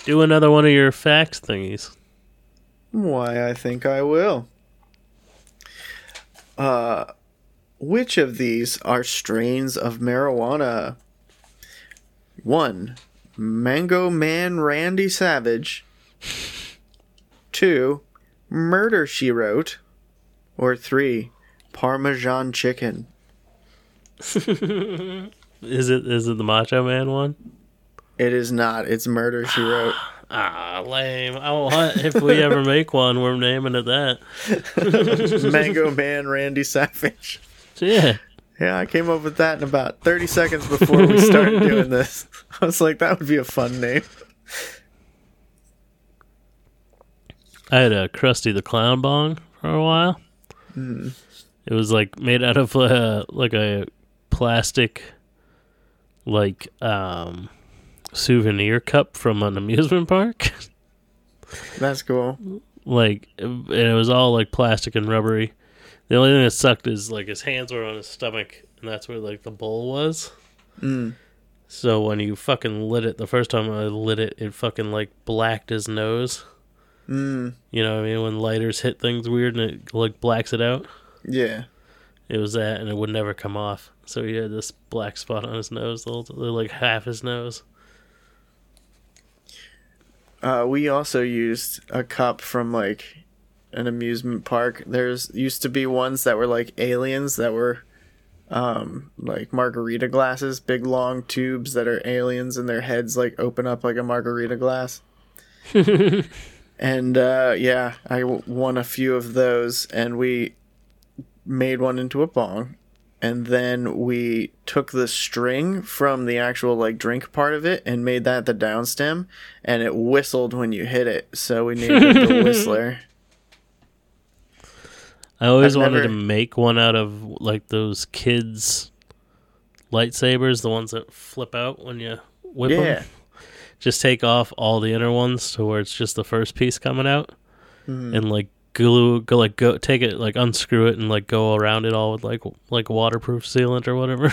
Do another one of your facts thingies. Why, I think I will. Uh, which of these are strains of marijuana? One, Mango Man Randy Savage. Two, Murder She Wrote. Or three, Parmesan Chicken. Is it is it the Macho Man one? It is not. It's Murder She Wrote. Ah, lame. I want if we ever make one, we're naming it that. Mango Man Randy Savage. Yeah. Yeah, I came up with that in about 30 seconds before we started doing this. I was like, that would be a fun name. I had a Krusty the Clown bong for a while. It was like made out of uh, like a plastic, like um, souvenir cup from an amusement park. That's cool. like, and it was all like plastic and rubbery. The only thing that sucked is like his hands were on his stomach, and that's where like the bowl was. Mm. So when you fucking lit it, the first time I lit it, it fucking like blacked his nose. Mm. You know what I mean? When lighters hit things weird and it like blacks it out. Yeah. It was that, and it would never come off. So he had this black spot on his nose, the whole- like half his nose. Uh, we also used a cup from like an amusement park. There's used to be ones that were like aliens that were um like margarita glasses, big long tubes that are aliens and their heads like open up like a margarita glass. and uh yeah, I w- won a few of those and we made one into a bong and then we took the string from the actual like drink part of it and made that the downstem and it whistled when you hit it so we named it the whistler I always I've wanted never- to make one out of like those kids lightsabers, the ones that flip out when you whip yeah them. Just take off all the inner ones to where it's just the first piece coming out, Mhm. and like glue, go like go take it, like unscrew it, and like go around it all with like like waterproof sealant or whatever,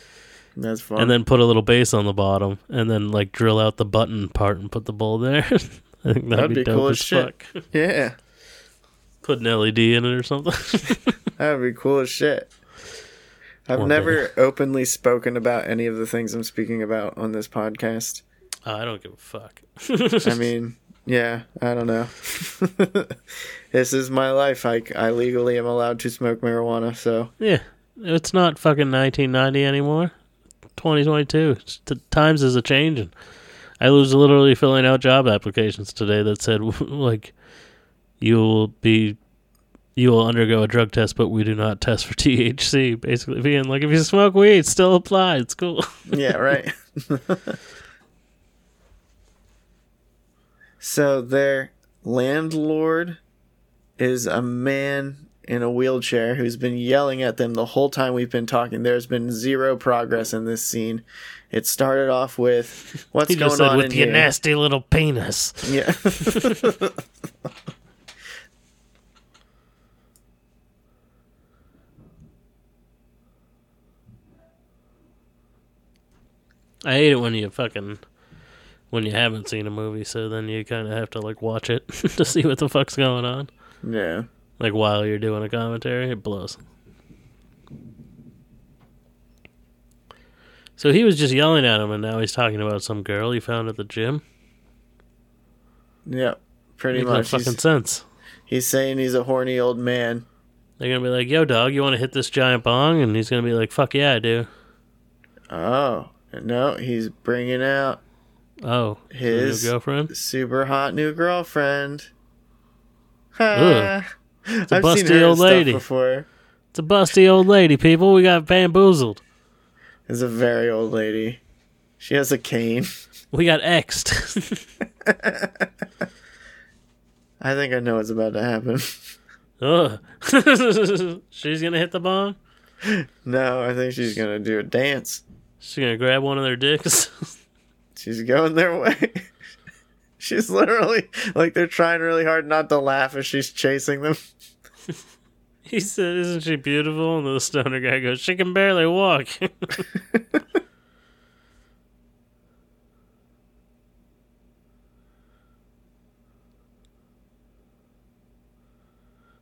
that's fun and then put a little base on the bottom, and then like drill out the button part and put the bowl there. I think that'd, That'd be, be dope cool as shit. fuck. Yeah, Put an LED in it or something. that would be cool as shit. I've One never openly spoken about any of the things I'm speaking about on this podcast. I don't give a fuck. I mean, yeah, I don't know. this is my life. I, I legally am allowed to smoke marijuana, so yeah, it's not fucking 1990 anymore. 2022. It's- The times is a changing. I was literally filling out job applications today that said like you will be you will undergo a drug test, but we do not test for THC. Basically, being like if you smoke weed, still apply. It's cool. yeah, right. So their landlord is a man in a wheelchair who's been yelling at them the whole time we've been talking. There's been zero progress in this scene. It started off with what's he going just said on with in your here? nasty little penis. Yeah. I hate it when you fucking when you haven't seen a movie, so then you kind of have to like watch it to see what the fuck's going on. yeah. Like while you're doing a commentary, it blows. So he was just yelling at him, and now he's talking about some girl he found at the gym. Yeah. Pretty Makes no much. fucking He's, sense. he's saying he's a horny old man. They're gonna be like, "Yo, dog, you want to hit this giant bong?" And he's gonna be like, "Fuck yeah, I do." Oh. No, he's bringing out Oh, His- new girlfriend. super hot new girlfriend. Ugh. Ha. a I've seen busty old lady. before. It's a busty old lady, people. We got bamboozled. It's a very old lady. She has a cane. We got X'd. I think I know what's about to happen. Ugh. She's gonna hit the bong. no, I think she's gonna do a dance. She's gonna grab one of their dicks. She's going their way. she's literally like they're trying really hard not to laugh as she's chasing them. he said, "Isn't she beautiful?" And the stoner guy goes, "She can barely walk."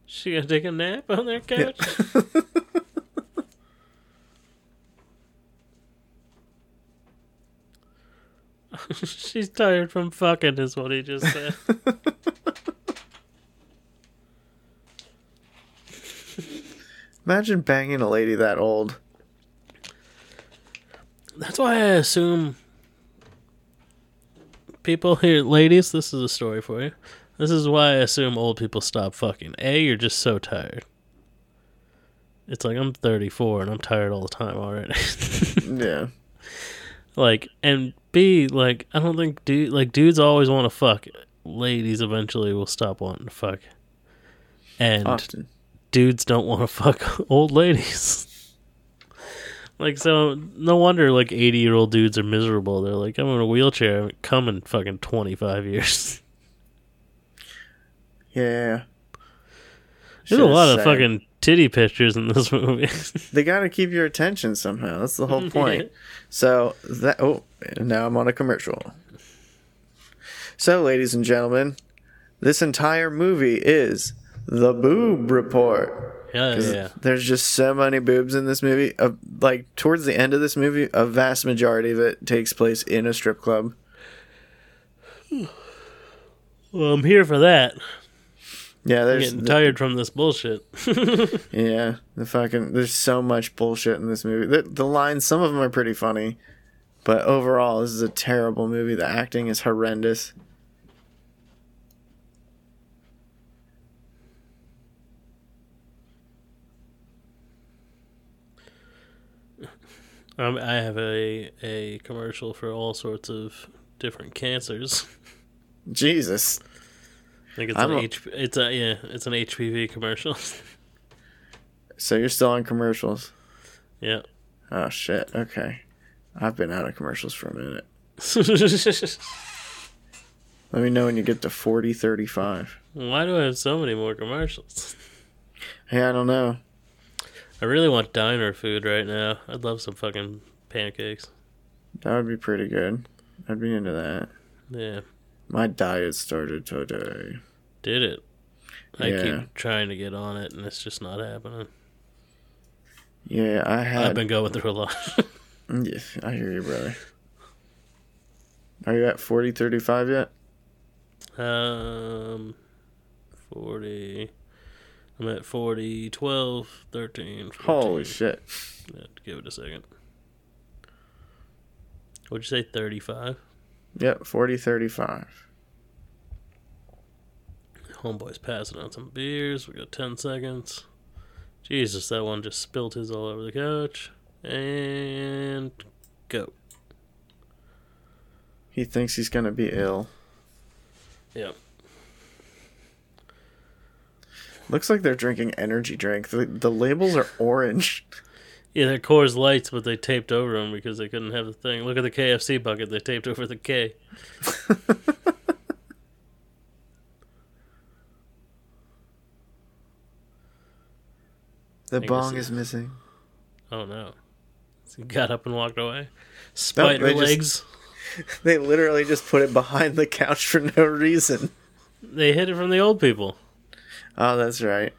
she gonna take a nap on their couch? She's tired from fucking, is what he just said. Imagine banging a lady that old. That's why I assume people here, ladies, this is a story for you. This is why I assume old people stop fucking. A, you're just so tired. It's like I'm 34 and I'm tired all the time already. Yeah. Like, and B, like, I don't think dude, like dudes always want to fuck. Ladies eventually will stop wanting to fuck. And Often. dudes don't want to fuck old ladies. like so, no wonder like eighty year old dudes are miserable. They're like, I'm in a wheelchair. I haven't come in fucking twenty five years. Yeah. There's a Shit is lot of fucking titty pictures in this movie. They got to keep your attention somehow. That's the whole point. So that oh, now I'm on a commercial. So, ladies and gentlemen, this entire movie is the Boob Report. yeah, yeah. There's just so many boobs in this movie. Uh, like towards the end of this movie, a vast majority of it takes place in a strip club. Well, I'm here for that. Yeah, I'm there's getting tired from this bullshit. yeah, the fucking there's so much bullshit in this movie. The, the lines, some of them are pretty funny, but overall, this is a terrible movie. The acting is horrendous. um, I have a a commercial for all sorts of different cancers. Jesus. I think it's I'm an a- H. It's a yeah. It's an HPV commercial. So you're still on commercials? yeah. Oh shit. Okay. I've been out of commercials for a minute. Let me know when you get to 40, 35. Why do I have so many more commercials? Hey, I don't know. I really want diner food right now. I'd love some fucking pancakes. That would be pretty good. I'd be into that. Yeah. My diet started today. Did it? I Yeah. keep trying to get on it, and it's just not happening. Yeah, I have I've been going through a lot. Yeah, I hear you, brother. Are you at 40, 35 yet? um, 40. I'm at 40, 12, 13, 14. Holy shit. Yeah, give it a second. What'd you say, 35? Yep, 40, 35. Homeboy's passing out some beers. We got 10 seconds. Jesus, that one just spilled his all over the couch. And go. He thinks he's gonna be ill. Yep. Looks like they're drinking energy drink. The, the labels are orange. Yeah, they're Coors Lights, but they taped over them because they couldn't have the thing. Look at the KFC bucket. They taped over the K. The bong is missing. Oh no. He got up and walked away. Spider they just- legs. They literally just put it behind the couch for no reason. They hid it from the old people. Oh, that's right.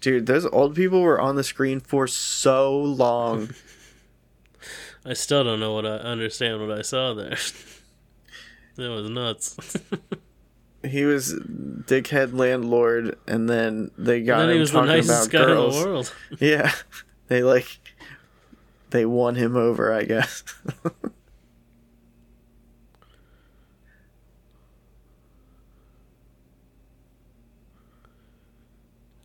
Dude, those old people were on the screen for so long. I still don't know what I understand what I saw there. that was nuts. he was dickhead landlord, and then they got and then him he was the talking nicest about guy girls. in the world. Yeah, they like they won him over, I guess.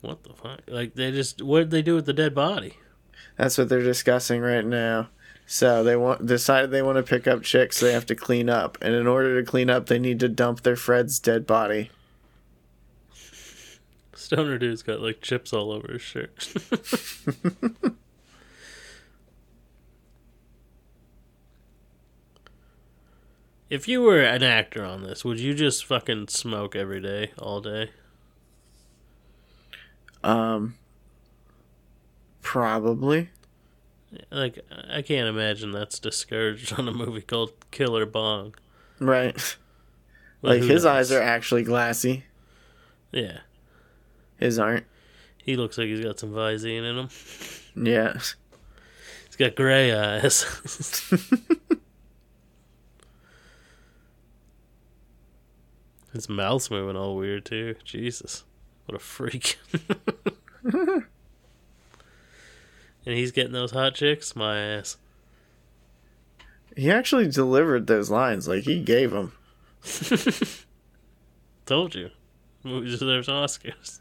What the fuck? Like they just what did they do with the dead body? That's what they're discussing right now. So they want decided they want to pick up chicks. They have to clean up, and in order to clean up, they need to dump their Fred's dead body. Stoner dude's got like chips all over his shirt. if you were an actor on this, would you just fucking smoke every day, all day? Um, probably. Like I can't imagine that's discouraged on a movie called Killer Bong. Right. Like his knows? eyes are actually glassy. Yeah, His aren't. he looks like he's got some Visine in him. Yeah. He's got gray eyes. His mouth's moving all weird too. Jesus, what a freak! and he's getting those hot chicks. My ass. He actually delivered those lines. Like he gave them. Told you, movie deserves Oscars.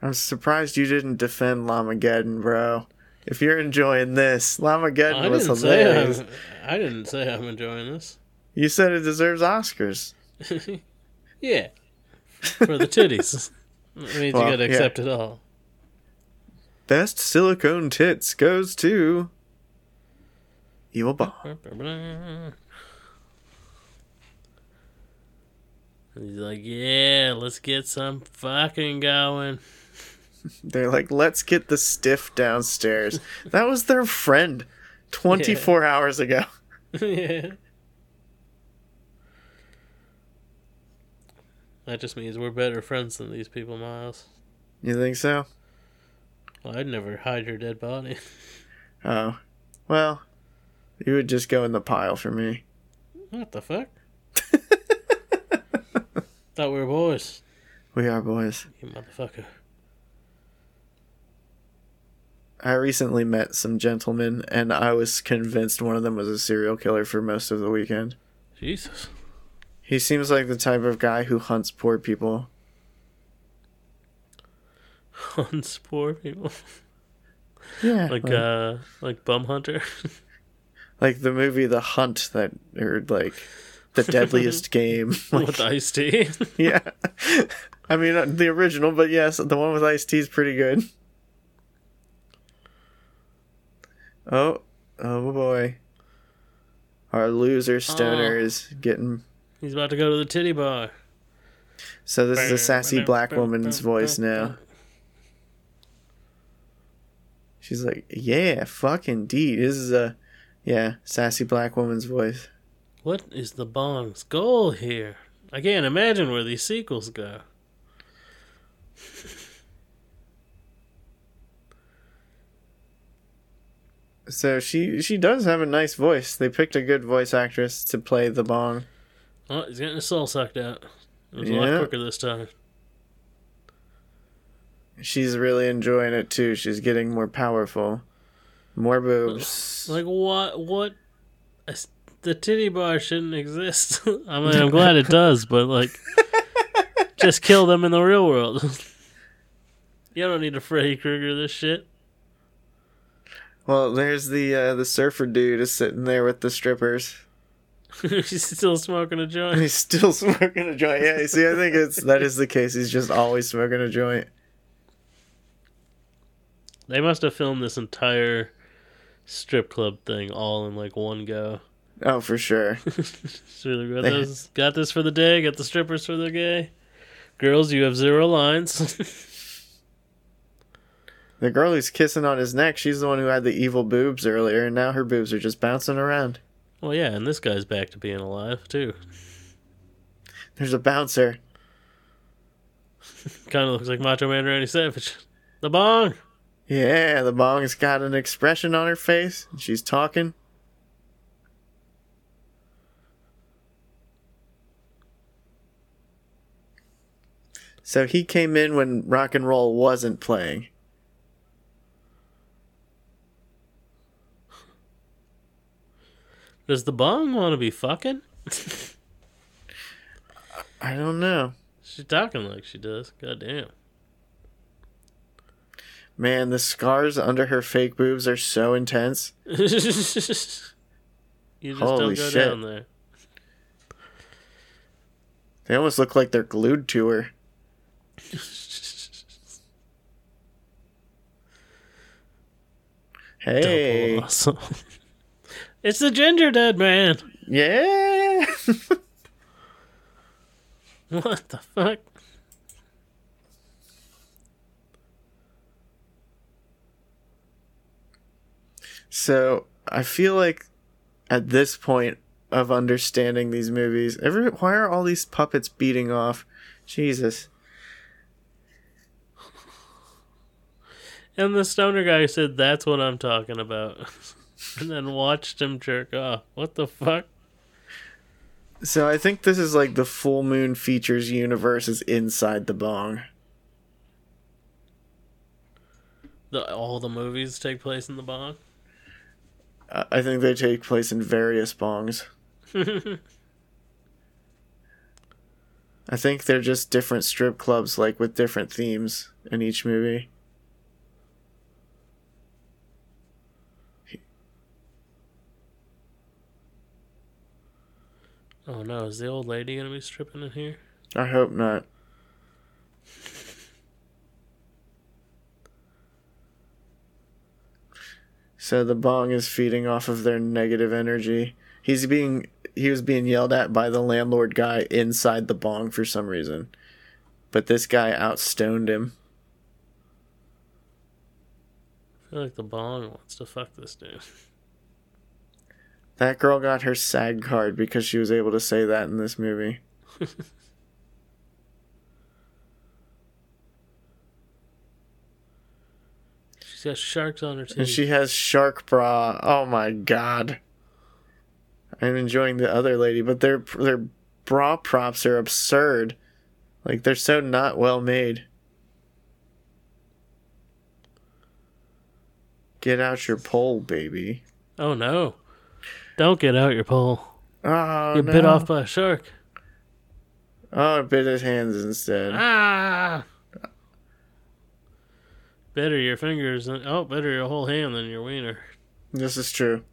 I'm surprised you didn't defend Llamageddon, bro. If you're enjoying this, Llamageddon was hilarious. I didn't say I'm enjoying this. You said it deserves Oscars. yeah, for the titties. It means Well, you gotta yeah. accept it all. Best silicone tits goes to Evil Bong. He's like, yeah, let's get some fucking going. They're like, let's get the stiff downstairs. that was their friend 24 hours ago. yeah. That just means we're better friends than these people, Miles. You think so? Well, I'd never hide your dead body. Oh. Well, you would just go in the pile for me. What the fuck? Thought we were boys. We are boys. You motherfucker. I recently met some gentlemen, and I was convinced one of them was a serial killer for most of the weekend. Jesus. He seems like the type of guy who hunts poor people. Hunts poor people. Yeah. Like, like, uh, like Bum Hunter. like the movie The Hunt that, or like The Deadliest Game. Like, with Ice T. yeah. I mean, uh, the original, but yes, the one with Ice T is pretty good. Oh, oh boy. Our loser stoner Oh. is getting. He's about to go to the titty bar. So this is a sassy black woman's voice now. She's like, "Yeah, fuck indeed." This is a, yeah, sassy black woman's voice. What is the Bong's goal here? I can't imagine where these sequels go. So she she does have a nice voice. They picked a good voice actress to play the Bong. Oh, he's getting his soul sucked out. It was a lot quicker this time. She's really enjoying it too. She's getting more powerful, more boobs. Like what? What? The titty bar shouldn't exist. I mean, I'm glad it does, but like, just kill them in the real world. you don't need a Freddy Krueger this shit. Well, there's the uh, the surfer dude is sitting there with the strippers. She's still smoking a joint. he's still smoking a joint. Yeah, see, I think it's that is the case. He's just always smoking a joint. They must have filmed this entire strip club thing all in like one go. Oh, for sure. Really good. They- This, got this for the day. Got the strippers for the gay. Girls, you have zero lines. The girl who's kissing on his neck, she's the one who had the evil boobs earlier, and now her boobs are just bouncing around. Well, yeah, and this guy's back to being alive too. There's a bouncer. Kind of looks like Macho Man Randy Savage. The bong. Yeah, the bong's got an expression on her face. and She's talking. So he came in when rock and roll wasn't playing. Does the bong want to be fucking? I don't know. She's talking like she does. God damn. Man, the scars under her fake boobs are so intense. you just Holy don't go shit. down there. They almost look like they're glued to her. Hey. Double awesome. It's the ginger dead man. Yeah. What the fuck? So I feel like at this point of understanding these movies, every why are all these puppets beating off? Jesus. And the stoner guy said, "That's what I'm talking about," and then watched him jerk off. What the fuck? So I think this is like the full moon features universe is inside the bong. The, all the movies take place in the bong. I I think they take place in various bongs. I think they're just different strip clubs, like with different themes in each movie. Oh no, is the old lady gonna be stripping in here? I hope not. So the bong is feeding off of their negative energy. He's being he was being yelled at by the landlord guy inside the bong for some reason. But this guy outstoned him. I feel like the bong wants to fuck this dude. That girl got her SAG card because she was able to say that in this movie. She's got sharks on her teeth. And she has shark bra. Oh my god. I'm enjoying the other lady, but their their bra props are absurd. Like they're so not well made. Get out your pole, baby. oh no! Don't get out your pole. Oh, You're no. bit off by a shark. Oh, it bit his hands instead. Ah! Better your fingers than oh, better your whole hand than your wiener. This is true.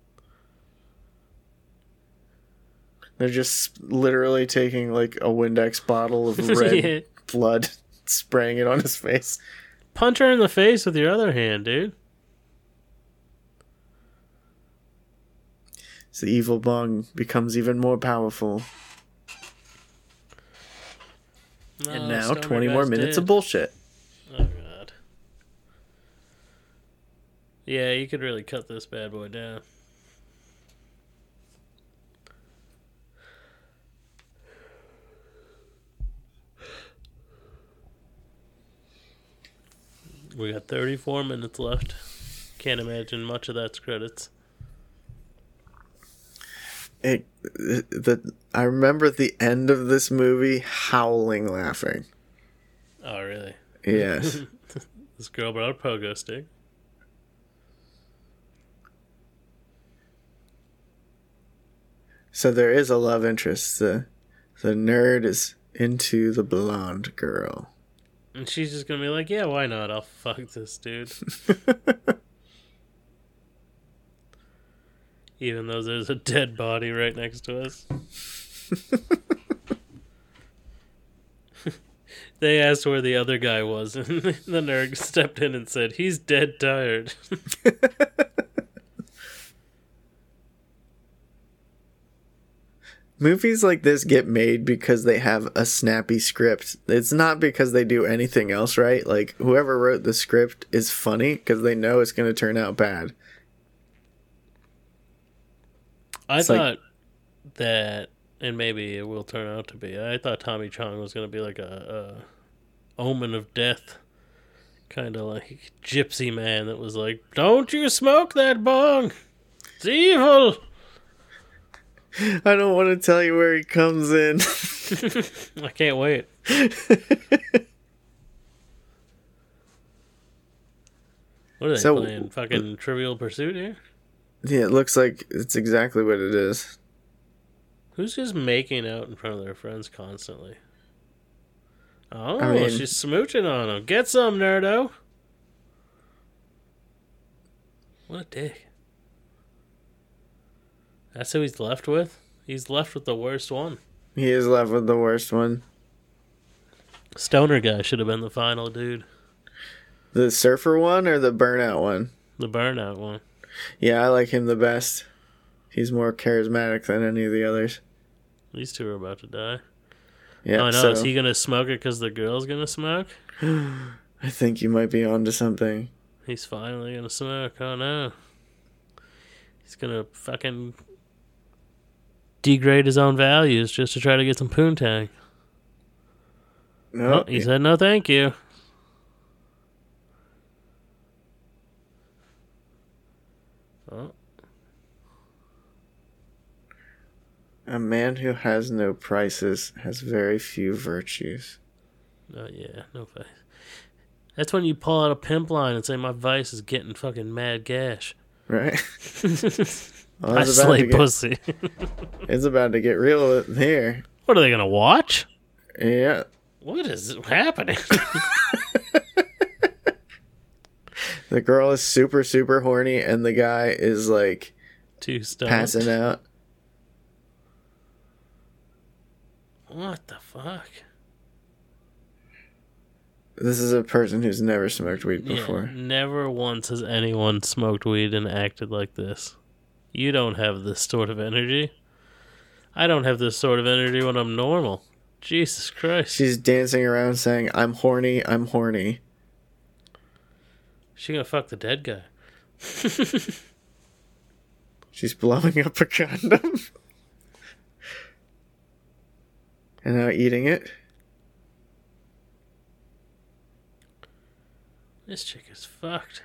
They're just literally taking like a Windex bottle of red Yeah. blood, spraying it on his face. Punch her in the face with your other hand, dude. So the evil bong becomes even more powerful. and now, Stoner 20 more minutes dead. of bullshit. Oh god. Yeah, you could really cut this bad boy down. We got 34 minutes left. Can't imagine much of that's credits. It, the I remember the end of this movie howling laughing. Oh, really? Yes. This girl brought a pogo stick. so there is a love interest. The the nerd is into the blonde girl. And she's just gonna be like, yeah, why not? I'll fuck this dude. Even though there's a dead body right next to us. they asked where the other guy was, and the nerd stepped in and said, he's dead tired. Movies like this get made because they have a snappy script. It's not because they do anything else right. Like whoever wrote the script is funny because they know it's going to turn out bad. I It's like- thought that, and maybe it will turn out to be. I thought Tommy Chong was going to be like a, a omen of death, kind of like gypsy man that was like, "Don't you smoke that bong? It's evil." I don't want to tell you where he comes in. I can't wait. What are they So- playing? Fucking Trivial Pursuit here? Yeah, it looks like it's exactly what it is. Who's just making out in front of their friends constantly? Oh, I mean- she's smooching on him. Get some, nerdo. What a dick. That's who he's left with? He's left with the worst one. He is left with the worst one. Stoner guy should have been the final dude. The surfer one or the burnout one? The burnout one. Yeah, I like him the best. He's more charismatic than any of the others. These two are about to die. Yeah, oh, no. so Is he going to smoke it because the girl's going to smoke? I think you might be onto something. He's finally going to smoke. Oh, no. He's going to fucking degrade his own values just to try to get some poontang. No, Oh, he said no thank you. Oh, a man who has no prices has very few virtues. oh yeah, no face. That's when you pull out a pimp line and say my vice is getting fucking mad gash. Right? Well, I slay get, pussy. it's about to get real here. what are they gonna watch? Yeah. What is happening? The girl is super, super horny, and the guy is like Two stone. passing out. What the fuck? This is a person who's never smoked weed Yeah, before. never once has anyone smoked weed and acted like this. You don't have this sort of energy. I don't have this sort of energy when I'm normal. Jesus Christ. She's dancing around saying, I'm horny, I'm horny. She gonna fuck the dead guy. She's blowing up a condom. and now eating it. This chick is fucked.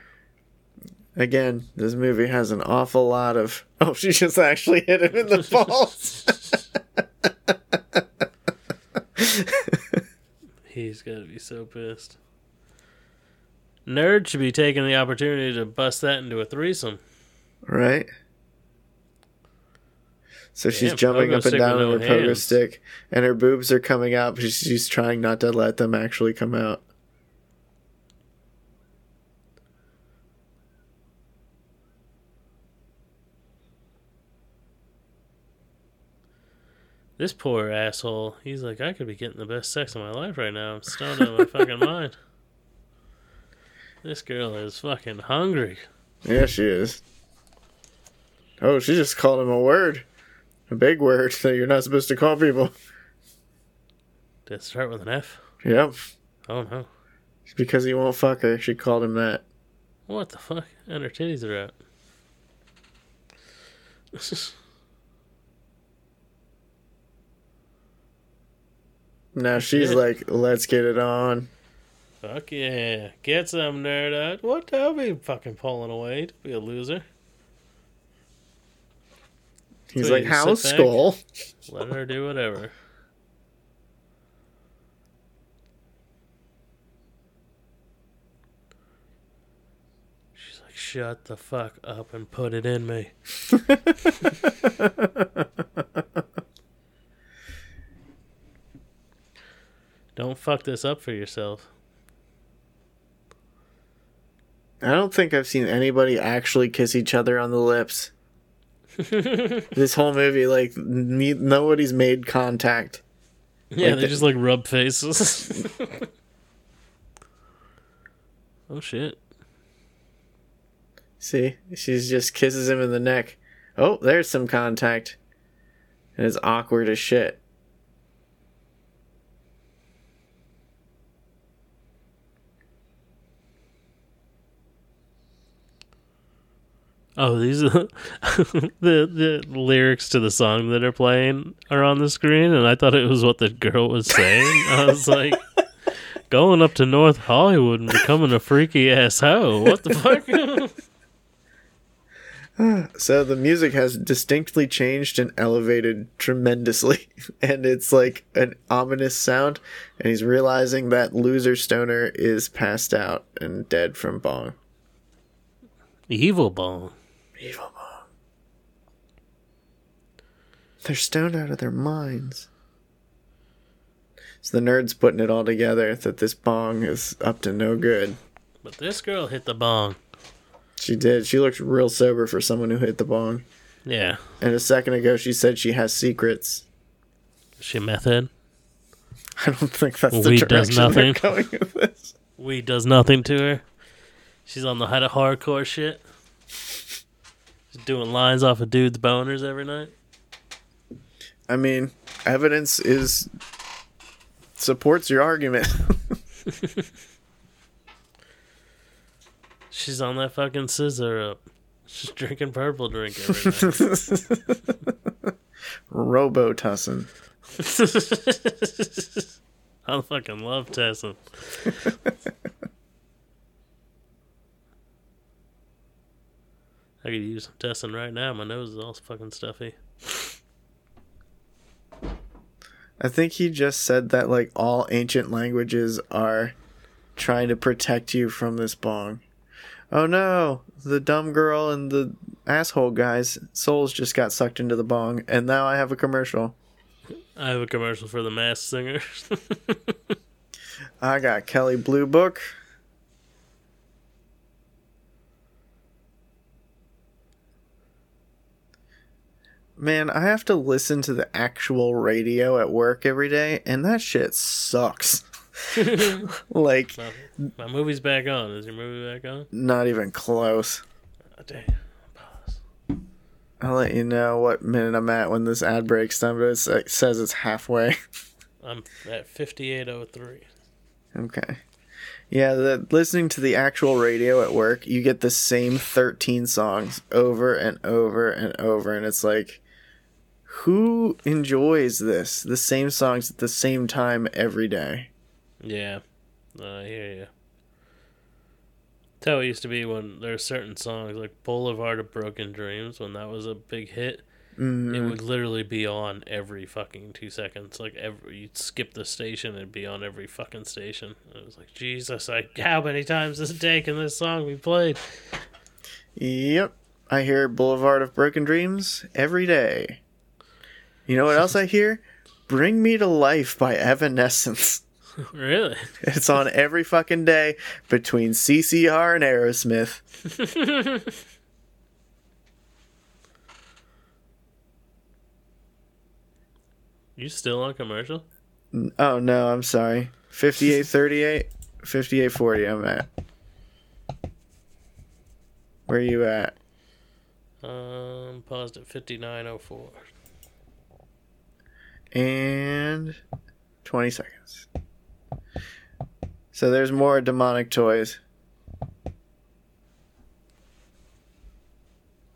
Again, this movie has an awful lot of. Oh, she just actually hit him in the balls. He's gotta be so pissed. Nerd should be taking the opportunity to bust that into a threesome. right? So she's Damn, jumping pogo up and down on her pogo hands. stick, and her boobs are coming out, but she's, she's trying not to let them actually come out. This poor asshole. He's like, I could be getting the best sex of my life right now. I'm stoned out of my fucking mind. This girl is fucking hungry. Yeah, she is. Oh, she just called him a word. A big word that you're not supposed to call people. Did it start with an F? Yep. Oh no. Because he won't fuck her, she called him that. What the fuck? And her titties are out. Now she's like, let's get it on. Fuck yeah. Get some nerd out. What? Don't be fucking pulling away. Don't be a loser. He's So like, how skull? Let her do whatever. She's like, shut the fuck up and put it in me. Don't fuck this up for yourself. I don't think I've seen anybody actually kiss each other on the lips. This whole movie, like, ne- nobody's made contact. Yeah, Like they the- just like rub faces. oh shit. See, she just kisses him in the neck. Oh, there's some contact. And it's awkward as shit. Oh, these are the the lyrics to the song that are playing are on the screen, and I thought it was what the girl was saying. I was like, going up to North Hollywood and becoming a freaky ass hoe. What the fuck? So the music has distinctly changed and elevated tremendously. And it's like an ominous sound. And he's realizing that loser stoner is passed out and dead from bong. Evil bone. Evil bong. They're stoned out of their minds. So the nerd's putting it all together that this bong is up to no good. But this girl hit the bong. She did. She looked real sober for someone who hit the bong. Yeah. And a second ago, she said she has secrets. Is she meth head? I don't think that's the Weed does direction they're going with this. Weed does nothing to her. She's on the head of hardcore shit. She's doing lines off of dudes' boners every night. I mean, evidence is supports your argument. She's on that fucking scissor up. She's drinking purple drink every night. Robitussin. I fucking love Tussin. I could use some Tussin right now. My nose is all fucking stuffy. I think he just said that like all ancient languages are trying to protect you from this bong. Oh no, the dumb girl and the asshole guy's souls just got sucked into the bong, and now I have a commercial. I have a commercial for the Masked Singer. I got Kelley Blue Book. Man, I have to listen to the actual radio at work every day, and that shit sucks. like, my, my movie's back on. Is your movie back on? not even close. Oh, damn. Pause. I'll let you know what minute I'm at when this ad breaks down, but it's, it says it's halfway. I'm at 5803. Okay. Yeah, the, listening to the actual radio at work, you get the same 13 songs over and over and over, and it's like, who enjoys this? The same songs at the same time every day. Yeah, Uh, I hear you. That's how it used to be when there were certain songs like Boulevard of Broken Dreams. When that was a big hit, Mm, it would literally be on every fucking two seconds. Like every you'd skip the station, it'd be on every fucking station. It was like Jesus, like how many times this day can this song be played? Yep. I hear Boulevard of Broken Dreams every day. You know what else I hear? Bring Me to Life by Evanescence. really? It's on every fucking day between CCR and Aerosmith. You still on commercial? Oh no, I'm sorry. 5838, 5840 I'm at. Where are you at? Um, paused at fifty nine oh four. And 20 seconds. So there's more demonic toys.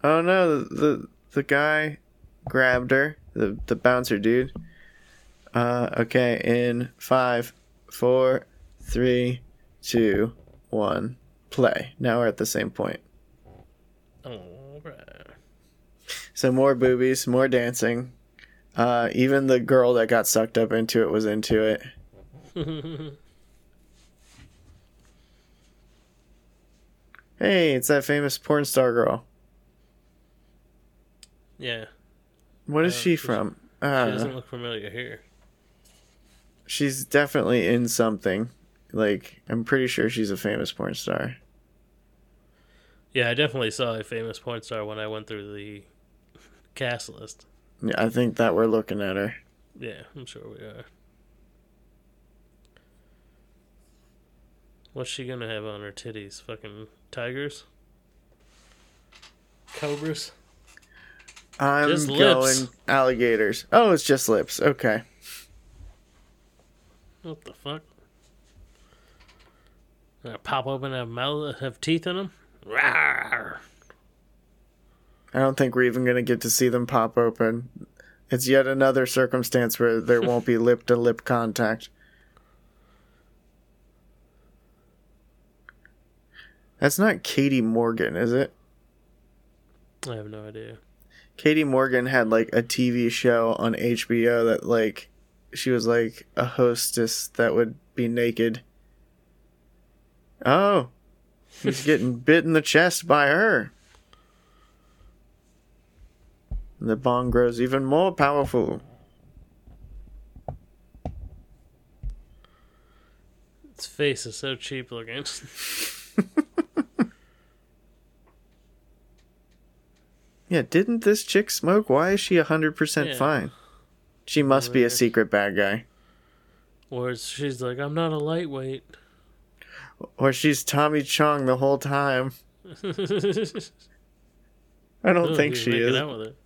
Oh no, the the, the guy grabbed her, the the bouncer dude. Uh, okay, in five, four, three, two, one, play. Now we're at the same point. Alright. So more boobies, more dancing. Uh, even the girl that got sucked up into it was into it. Hey, it's that famous porn star girl. yeah. What is Uh, she from? She Uh, doesn't look familiar here. she's definitely in something. Like, I'm pretty sure she's a famous porn star. Yeah, I definitely saw a famous porn star when I went through the cast list. Yeah, I think that we're looking at her. Yeah, I'm sure we are. What's she gonna have on her titties? Fucking tigers? Cobras? I'm Just going lips. alligators. Oh, it's just lips. Okay. What the fuck? Gonna pop open, have mouth, have teeth in them? Rawr. I don't think we're even going to get to see them pop open. It's yet another circumstance where there won't be lip to lip contact. That's not Katie Morgan, is it? I have no idea. Katie Morgan had like a TV show on HBO that like she was like a hostess that would be naked. Oh, he's getting bit in the chest by her. The bong grows even more powerful. Its face is so cheap looking. Yeah, didn't this chick smoke? Why is she 100% Yeah. fine? She must be a secret bad guy. or she's like, I'm not a lightweight. Or she's Tommy Chong the whole time. I I don't think she is. Out with it.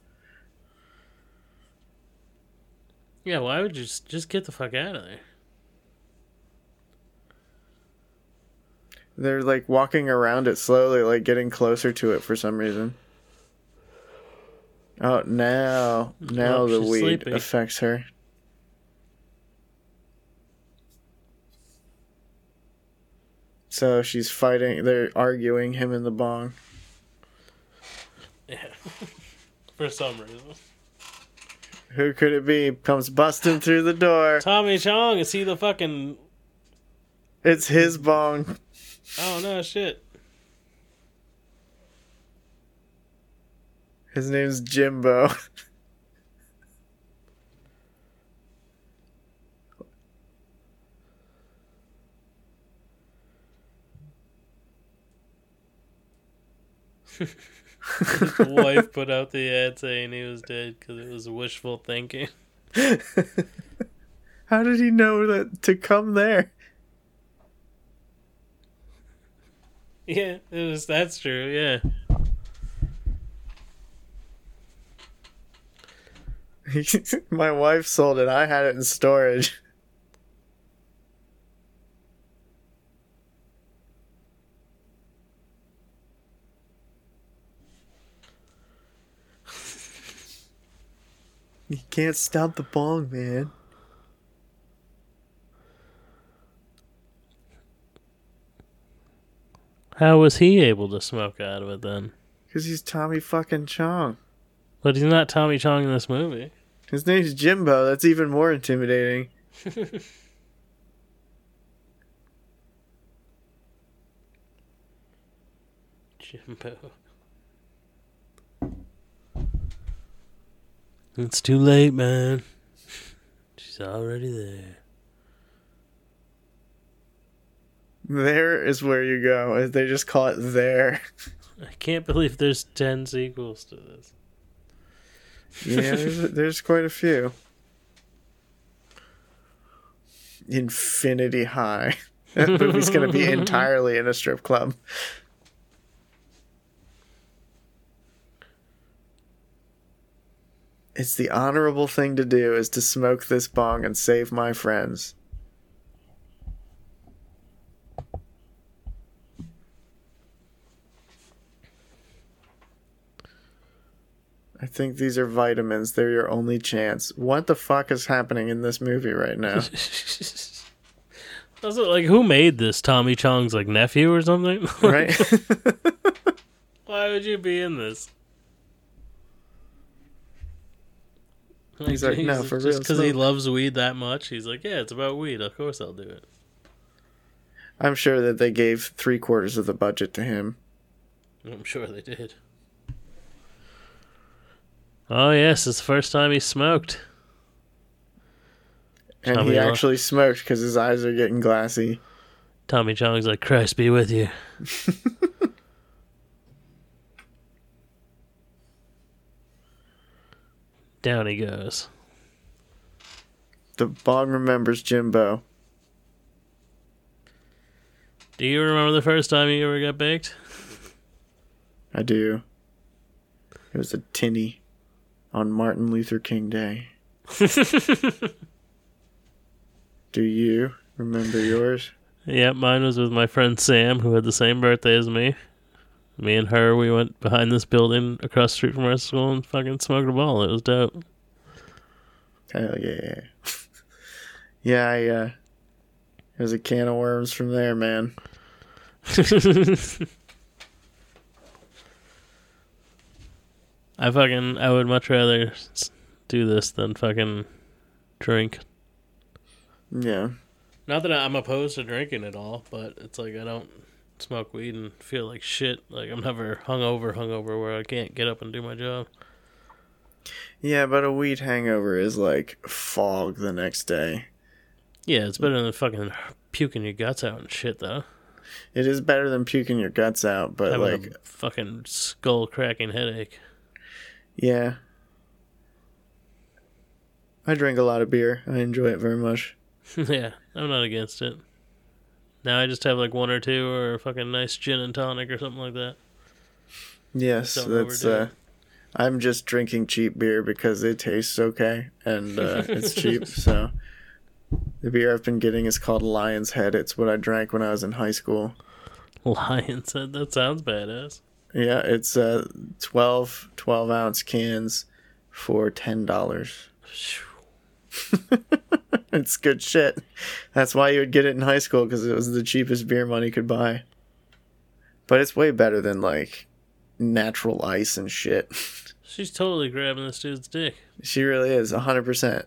Yeah, why would you just, just get the fuck out of there? They're like walking around it slowly, like getting closer to it for some reason. Oh, now, now Oh, the weed sleepy. affects her. So she's fighting. They're arguing him in the bong. Yeah. For some reason. Who could it be? Comes busting through the door. Tommy Chong, is he the fucking. It's his bong. Oh no, shit. His name's Jimbo. The wife put out the ad saying he was dead because it was wishful thinking. How did he know that to come there? Yeah, it was. That's true. Yeah. My wife sold it. I had it in storage. You can't stop the bong, man. How was he able to smoke out of it then? Because he's Tommy fucking Chong. But he's not Tommy Chong in this movie. His name's Jimbo. That's even more intimidating. Jimbo. It's too late, man. She's already there. There is where you go. They just call it there. I can't believe there's 10 sequels to this. Yeah, there's, there's quite a few. Infinity High. That movie's going to be entirely in a strip club. It's the honorable thing to do is to smoke this bong and save my friends. I think these are vitamins. They're your only chance. What the fuck is happening in this movie right now? Also, like, who made this? Tommy Chong's like nephew or something? right? Why would you be in this? He's like, "No, for just real, because he loves weed that much. He's like, yeah, it's about weed. Of course, I'll do it. I'm sure that they gave three quarters of the budget to him. I'm sure they did. Oh yes, it's the first time he smoked. And Tommy he Lo- actually smoked because his eyes are getting glassy. Tommy Chong's like, Christ be with you. Down he goes. The bong remembers Jimbo. Do you remember the first time you ever got baked? I do. It was a tinny on Martin Luther King Day. Do you remember yours? Yep, mine was with my friend Sam, who had the same birthday as me. Me and her, we went behind this building across the street from our school and fucking smoked a ball. It was dope. Hell yeah. yeah, I, uh, it was a can of worms from there, man. I fucking, I would much rather do this than fucking drink. Yeah. Not that I'm opposed to drinking at all, but it's like I don't smoke weed and feel like shit. Like I'm never hungover, hungover where I can't get up and do my job. Yeah, but a weed hangover is like fog the next day. Yeah, it's better than fucking puking your guts out and shit, though. It is better than puking your guts out, but Having like, a fucking skull cracking headache. yeah. I drink a lot of beer. I enjoy it very much. yeah, I'm not against it. Now I just have like one or two or a fucking nice gin and tonic or something like that. Yes, that's uh. I'm just drinking cheap beer because it tastes okay and uh, it's cheap. So the beer I've been getting is called Lion's Head. It's what I drank when I was in high school. Lion said that sounds badass. Yeah, it's uh 12, 12 ounce cans for ten dollars. it's good shit. That's why you would get it in high school because it was the cheapest beer money could buy. But it's way better than like natural ice and shit. She's totally grabbing this dude's dick. She really is, hundred percent.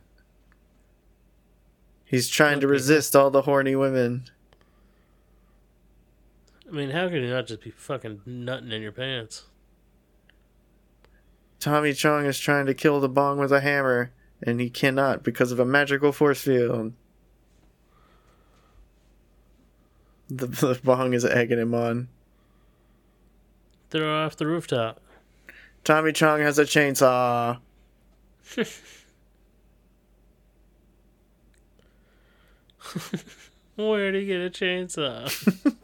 He's trying to resist all the horny women. I mean, how could you not just be fucking nutting in your pants? Tommy Chong is trying to kill the bong with a hammer, and he cannot because of a magical force field. The, the bong is egging him on. Throw off the rooftop. Tommy Chong has a chainsaw. Where'd he get a chainsaw?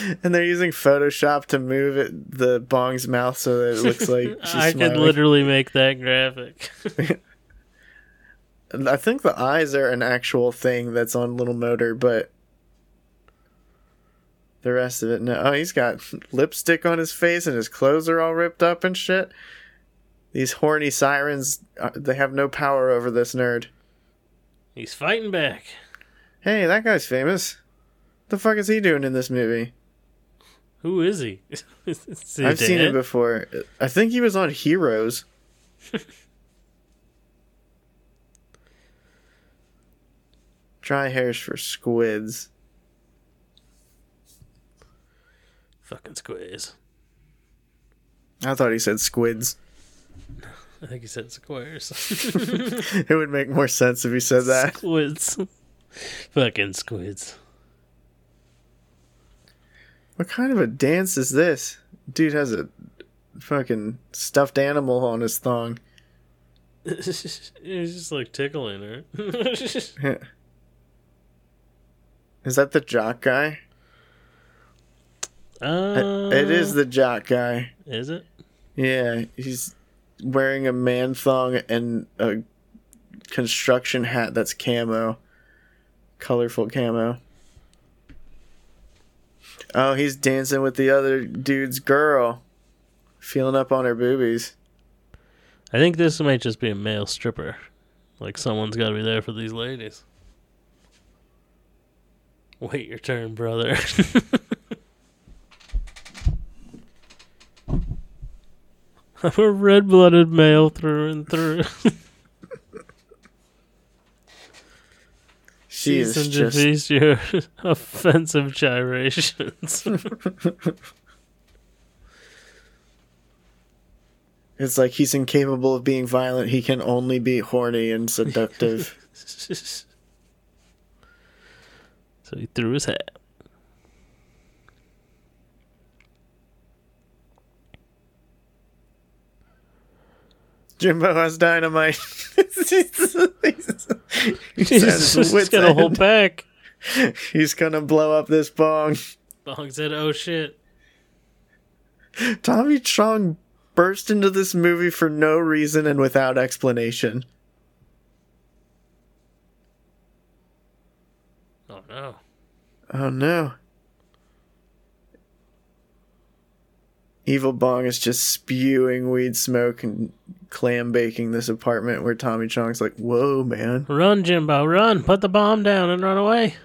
And they're using Photoshop to move it, the bong's mouth so that it looks like she's I could literally make that graphic. I think the eyes are an actual thing that's on Little Motor, but the rest of it, no. Oh, he's got lipstick on his face and his clothes are all ripped up and shit. These horny sirens, uh, they have no power over this nerd. He's fighting back. Hey, that guy's famous. What the fuck is he doing in this movie? Who is he? Is he I've seen dead? him before. I think he was on Heroes. Dry hairs for squids. Fucking squids. I thought he said squids. I think he said squares. it would make more sense if he said that. Squids. Fucking squids. What kind of a dance is this? Dude has a fucking stuffed animal on his thong. He's just like tickling her. Is that the jock guy? uh, it is the jock guy. Is it? Yeah, he's wearing a man thong and a construction hat that's camo. Colorful camo. Oh, he's dancing with the other dude's girl. feeling up on her boobies. I think this might just be a male stripper. Like someone's got to be there for these ladies. Wait your turn, brother. I'm a red blooded male through and through. She is and just your offensive gyrations. it's like he's incapable of being violent. He can only be horny and seductive. so he threw his hat. Jimbo has dynamite. he's, Jesus, he's got a whole pack. He's gonna blow up this bong. Bong said, "Oh shit." Tommy Chong burst into this movie for no reason and without explanation. Oh no. Oh no. Evil Bong is just spewing weed smoke and clam baking this apartment where Tommy Chong's like, whoa, man. Run, Jimbo, run! Put the bomb down and run away.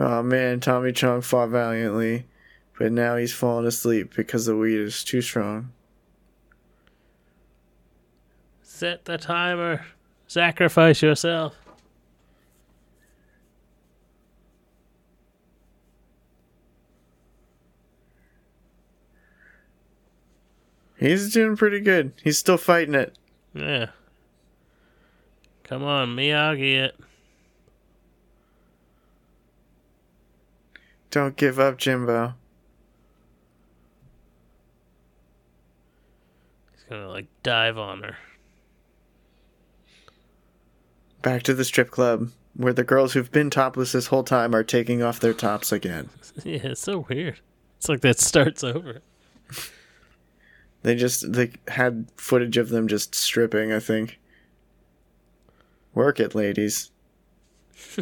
Oh man, Tommy Chong fought valiantly, but now he's fallen asleep because the weed is too strong. Set the timer. Sacrifice yourself. He's doing pretty good. He's still fighting it. Yeah. Come on, Miyagi it. Don't give up, Jimbo. He's gonna like dive on her. Back to the strip club, where the girls who've been topless this whole time are taking off their tops again. Yeah, it's so weird. It's like that starts over. They just they had footage of them just stripping, I think. Work it, ladies.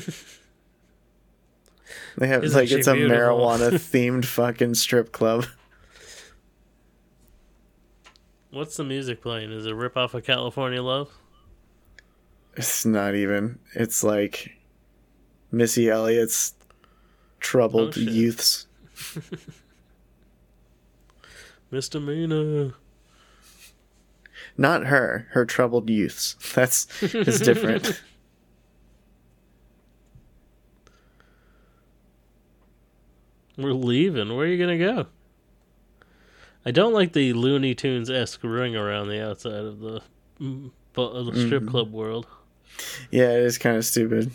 they have Isn't like it's a beautiful? marijuana themed fucking strip club. What's the music playing? Is it rip off of California Love? It's not even. It's like Missy Elliott's troubled Oh, youths. Misdemeanor. Not her, her troubled youths. That's is different. We're leaving. Where are you gonna go? I don't like the Looney Tunes esque ring around the outside of the, mm, of the strip Mhm. club world. Yeah, it is kind of stupid.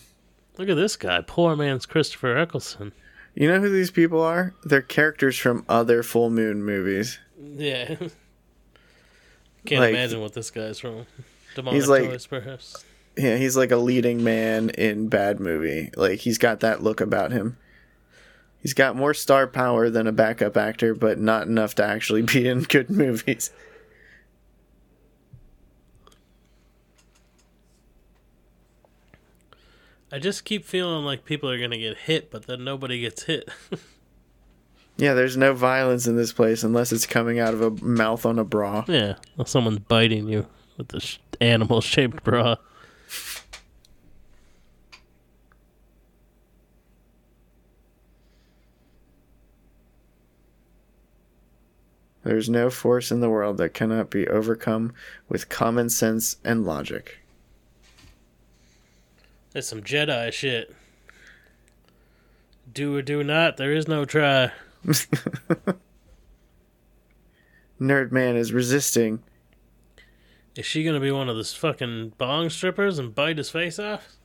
Look at this guy, poor man's Christopher Eccleston. You know who these people are? They're characters from other full moon movies. Yeah, can't Like- imagine what this guy's from. Demonic He's like- Toys, perhaps. Yeah, he's like a leading man in bad movie. Like he's got that look about him. He's got more star power than a backup actor, but not enough to actually be in good movies. I just keep feeling like people are gonna get hit, but then nobody gets hit. Yeah, there's no violence in this place unless it's coming out of a mouth on a bra. yeah, well, someone's biting you with this sh- animal-shaped bra. There's no force in the world that cannot be overcome with common sense and logic. That's some Jedi shit. Do or do not. There is no try. Nerd man is resisting. Is she gonna be one of those fucking bong strippers and bite his face off?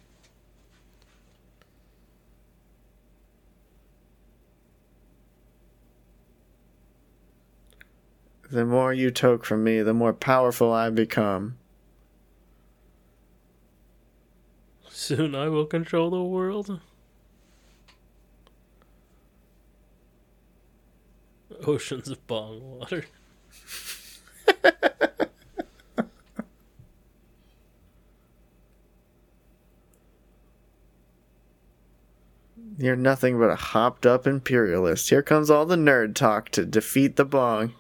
The more you toke from me, the more powerful I become. Soon I will control the world. Oceans of bong water. You're nothing but a hopped up imperialist. Here comes all the nerd talk to defeat the bong.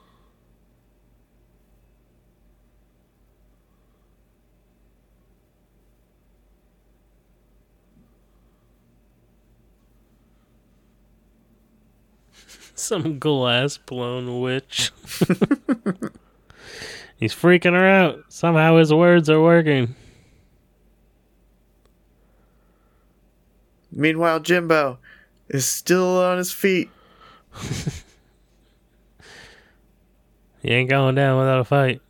Some glass blown witch. He's freaking her out. Somehow his words are working. Meanwhile, Jimbo is still on his feet. He ain't going down without a fight.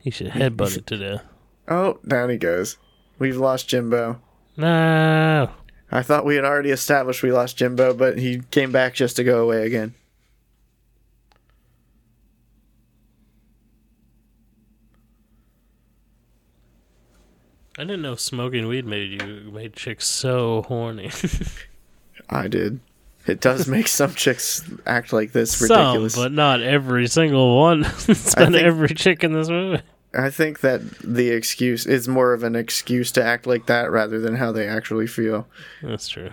He should headbutt it to death. Oh, down he goes. We've lost Jimbo. No. I thought we had already established we lost Jimbo, but he came back just to go away again. I didn't know smoking weed made you made chicks so horny. I did. It does make some chicks act like this ridiculous. Some, but not every single one. it's been think- every chick in this movie. I think that the excuse is more of an excuse to act like that rather than how they actually feel. That's true.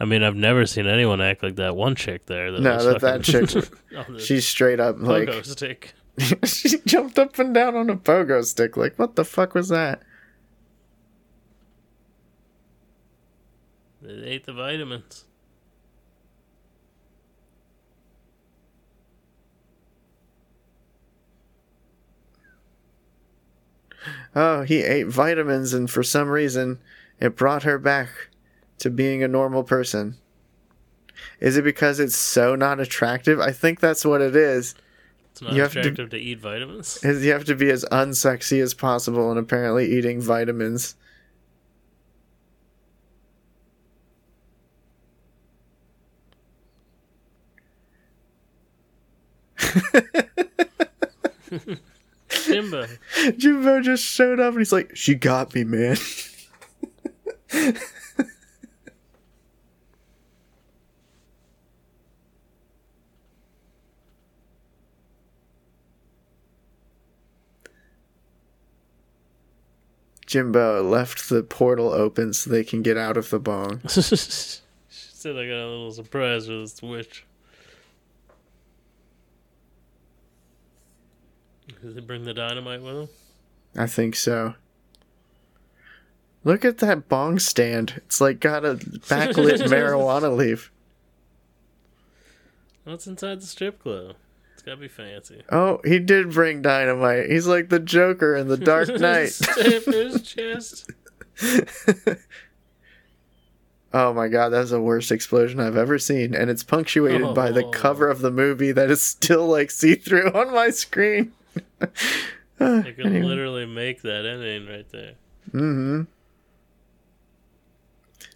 I mean, I've never seen anyone act like that one chick there. That No, that that chick, she's straight up like pogo stick. she jumped up and down on a pogo stick. Like, what the fuck was that? They ate the vitamins. Oh, he ate vitamins, and for some reason, it brought her back to being a normal person. Is it because it's so not attractive? I think that's what it is. It's not You have to- attractive to... eat vitamins. Is you have to be as unsexy as possible, and apparently eating vitamins. Jimbo. Jimbo just showed up, and he's like, "She got me, man." Jimbo left the portal open so they can get out of the bong. she said I got a little surprise with this witch. Did they bring the dynamite with him? I think so. Look at that bong stand. It's like got a backlit marijuana leaf. What's inside the strip club? It's gotta be fancy. Oh, he did bring dynamite. He's like the Joker in the Dark Knight. His chest. oh my god, that's the worst explosion I've ever seen. And it's punctuated by the Oh. cover of the movie that is still like see through on my screen. You could literally make that ending right there. Mm-hmm.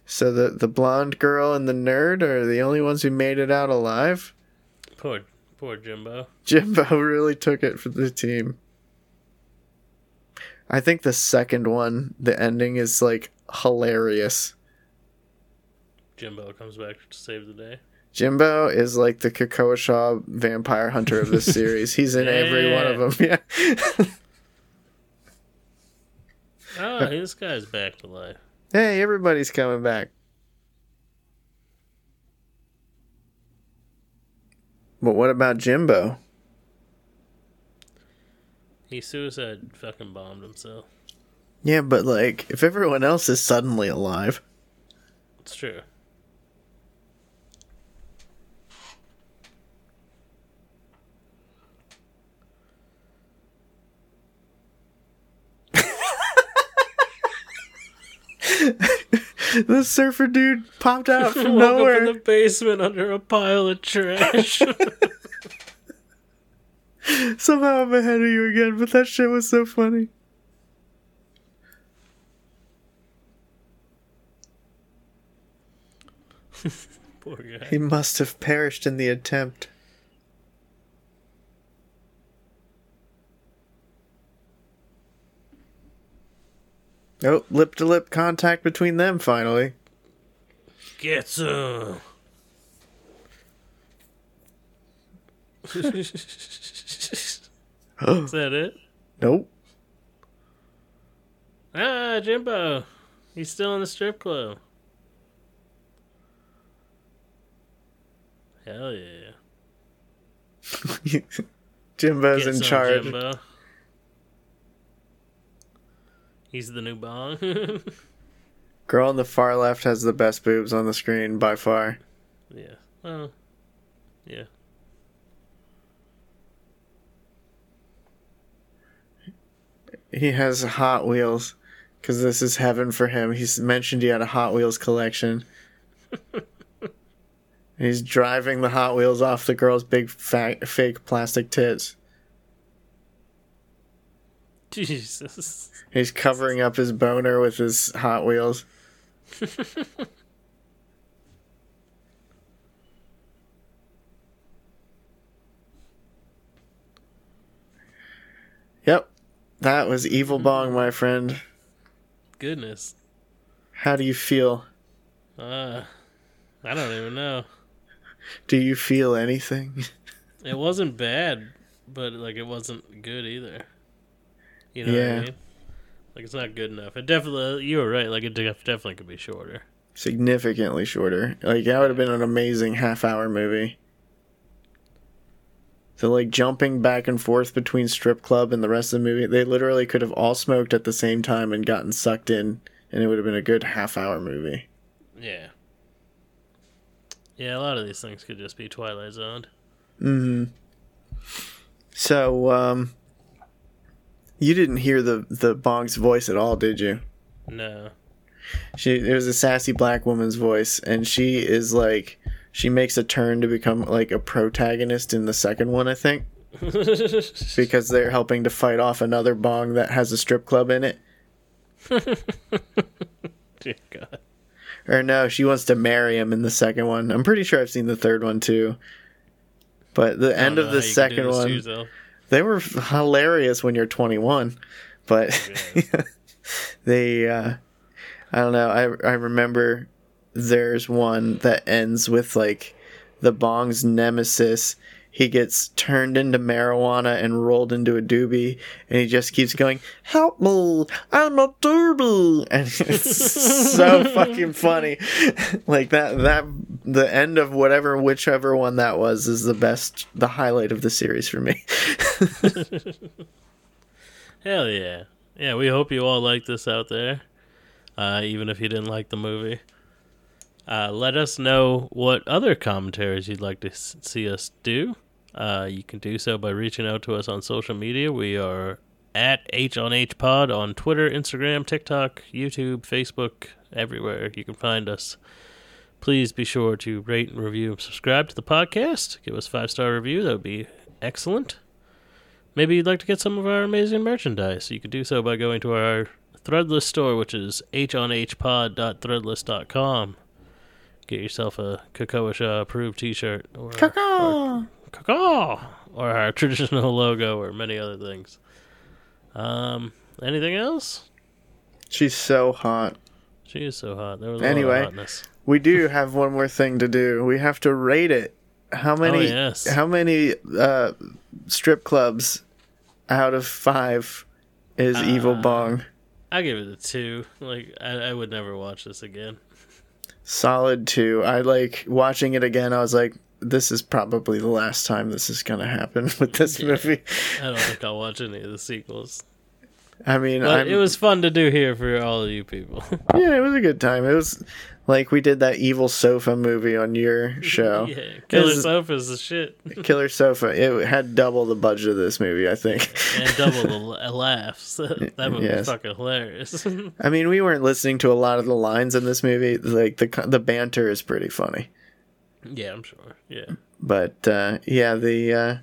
So the the blonde girl and the nerd are the only ones who made it out alive. Poor, poor Jimbo. Jimbo really took it for the team. I think the second one, the ending is like hilarious. Jimbo comes back to save the day. Jimbo is like the Krakoa Shaw vampire hunter of this series. He's in every one of them. Yeah. Oh, this guy's back to life. hey, everybody's coming back. But what about Jimbo? He suicide fucking bombed himself. Yeah, but like, if everyone else is suddenly alive, It's true. the surfer dude popped out from Woke up in the basement under a pile of trash. Somehow I'm ahead of you again, but that shit was so funny. Poor guy. He must have perished in the attempt. Oh, lip to lip contact between them finally. Get some. Is that it? Nope. Ah, Jimbo. He's still in the strip club. Hell yeah. Jimbo's Get in some, charge. Jimbo. He's the new bong. Girl on the far left has the best boobs on the screen by far. yeah. Well, yeah. He has Hot Wheels because this is heaven for him. He's mentioned he had a Hot Wheels collection. He's driving the Hot Wheels off the girl's big fa- fake plastic tits. Jesus. He's covering up his boner with his Hot Wheels. yep, that was Evil Bong, my friend. Goodness. How do you feel? Uh, I don't even know. Do you feel anything? It wasn't bad, but like it wasn't good either. You know what Yeah. I mean? Like it's not good enough. It definitely you were right. Like it definitely could be shorter. Significantly shorter. Like that would have been an amazing half-hour movie. So like jumping back and forth between strip club and the rest of the movie, they literally could have all smoked at the same time and gotten sucked in, and it would have been a good half-hour movie. Yeah. Yeah, a lot of these things could just be Twilight Zoned. hmm So, um, you didn't hear the the Bong's voice at all, did you? No. She it was a sassy black woman's voice, and she is like she makes a turn to become like a protagonist in the second one, I think, because they're helping to fight off another Bong that has a strip club in it. Dear God. Or no, she wants to marry him in the second one. I'm pretty sure I've seen the third one too. But the end of the you can do second one. They were hilarious when you're 21 but they uh i don't know i i remember there's one that ends with like the bong's nemesis he gets turned into marijuana and rolled into a doobie and he just keeps going help me i'm a doobie and it's so fucking funny like that that the end of whatever whichever one that was is the best the highlight of the series for me Hell yeah. Yeah, we hope you all like this out there. Uh, even if you didn't like the movie. Uh, let us know what other commentaries you'd like to see us do. Uh, you can do so by reaching out to us on social media. We are at H on H Pod on Twitter, Instagram, TikTok, YouTube, Facebook, everywhere you can find us. Please be sure to rate and review and subscribe to the podcast. Give us a five star review. That would be excellent. Maybe you'd like to get some of our amazing merchandise. You could do so by going to our Threadless store, which is honhpod.threadless.com. Get yourself a Cocoa Shaw approved t-shirt or or, Caw-caw, or our traditional logo or many other things. Um, anything else? She's so hot. She is so hot. There was Anyway. lot of hotness. We do have one more thing to do. We have to rate it. How many? Oh, yes. How many uh, strip clubs out of five is Evil Uh, Bong? I give it a two. Like I, I would never watch this again. Solid two. I like watching it again. I was like, this is probably the last time this is gonna happen with this Yeah. movie. I don't think I'll watch any of the sequels. I mean, it was fun to do here for all of you people. yeah, it was a good time. It was like we did that Evil Sofa movie on your show. yeah, Killer Sofa Is- the shit. Killer Sofa. It had double the budget of this movie, I think. and double the laughs. that would Yes. be fucking hilarious. I mean, we weren't listening to a lot of the lines in this movie. Like the the banter is pretty funny, yeah, I'm sure. Yeah. but uh, yeah, the uh,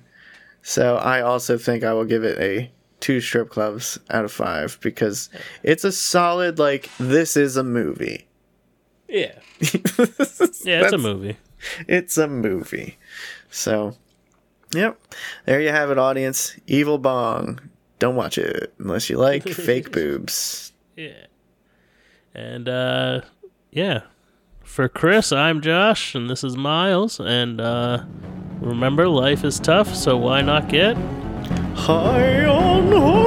so I also think I will give it a two strip clubs out of five because it's a solid like this is a movie. Yeah. yeah, it's a movie. It's a movie. So, yep, there you have it, audience. Evil Bong. Don't watch it unless you like fake boobs. Yeah. And uh yeah. For Chris, I'm Josh and this is Miles and uh remember life is tough, so why not get High on horror.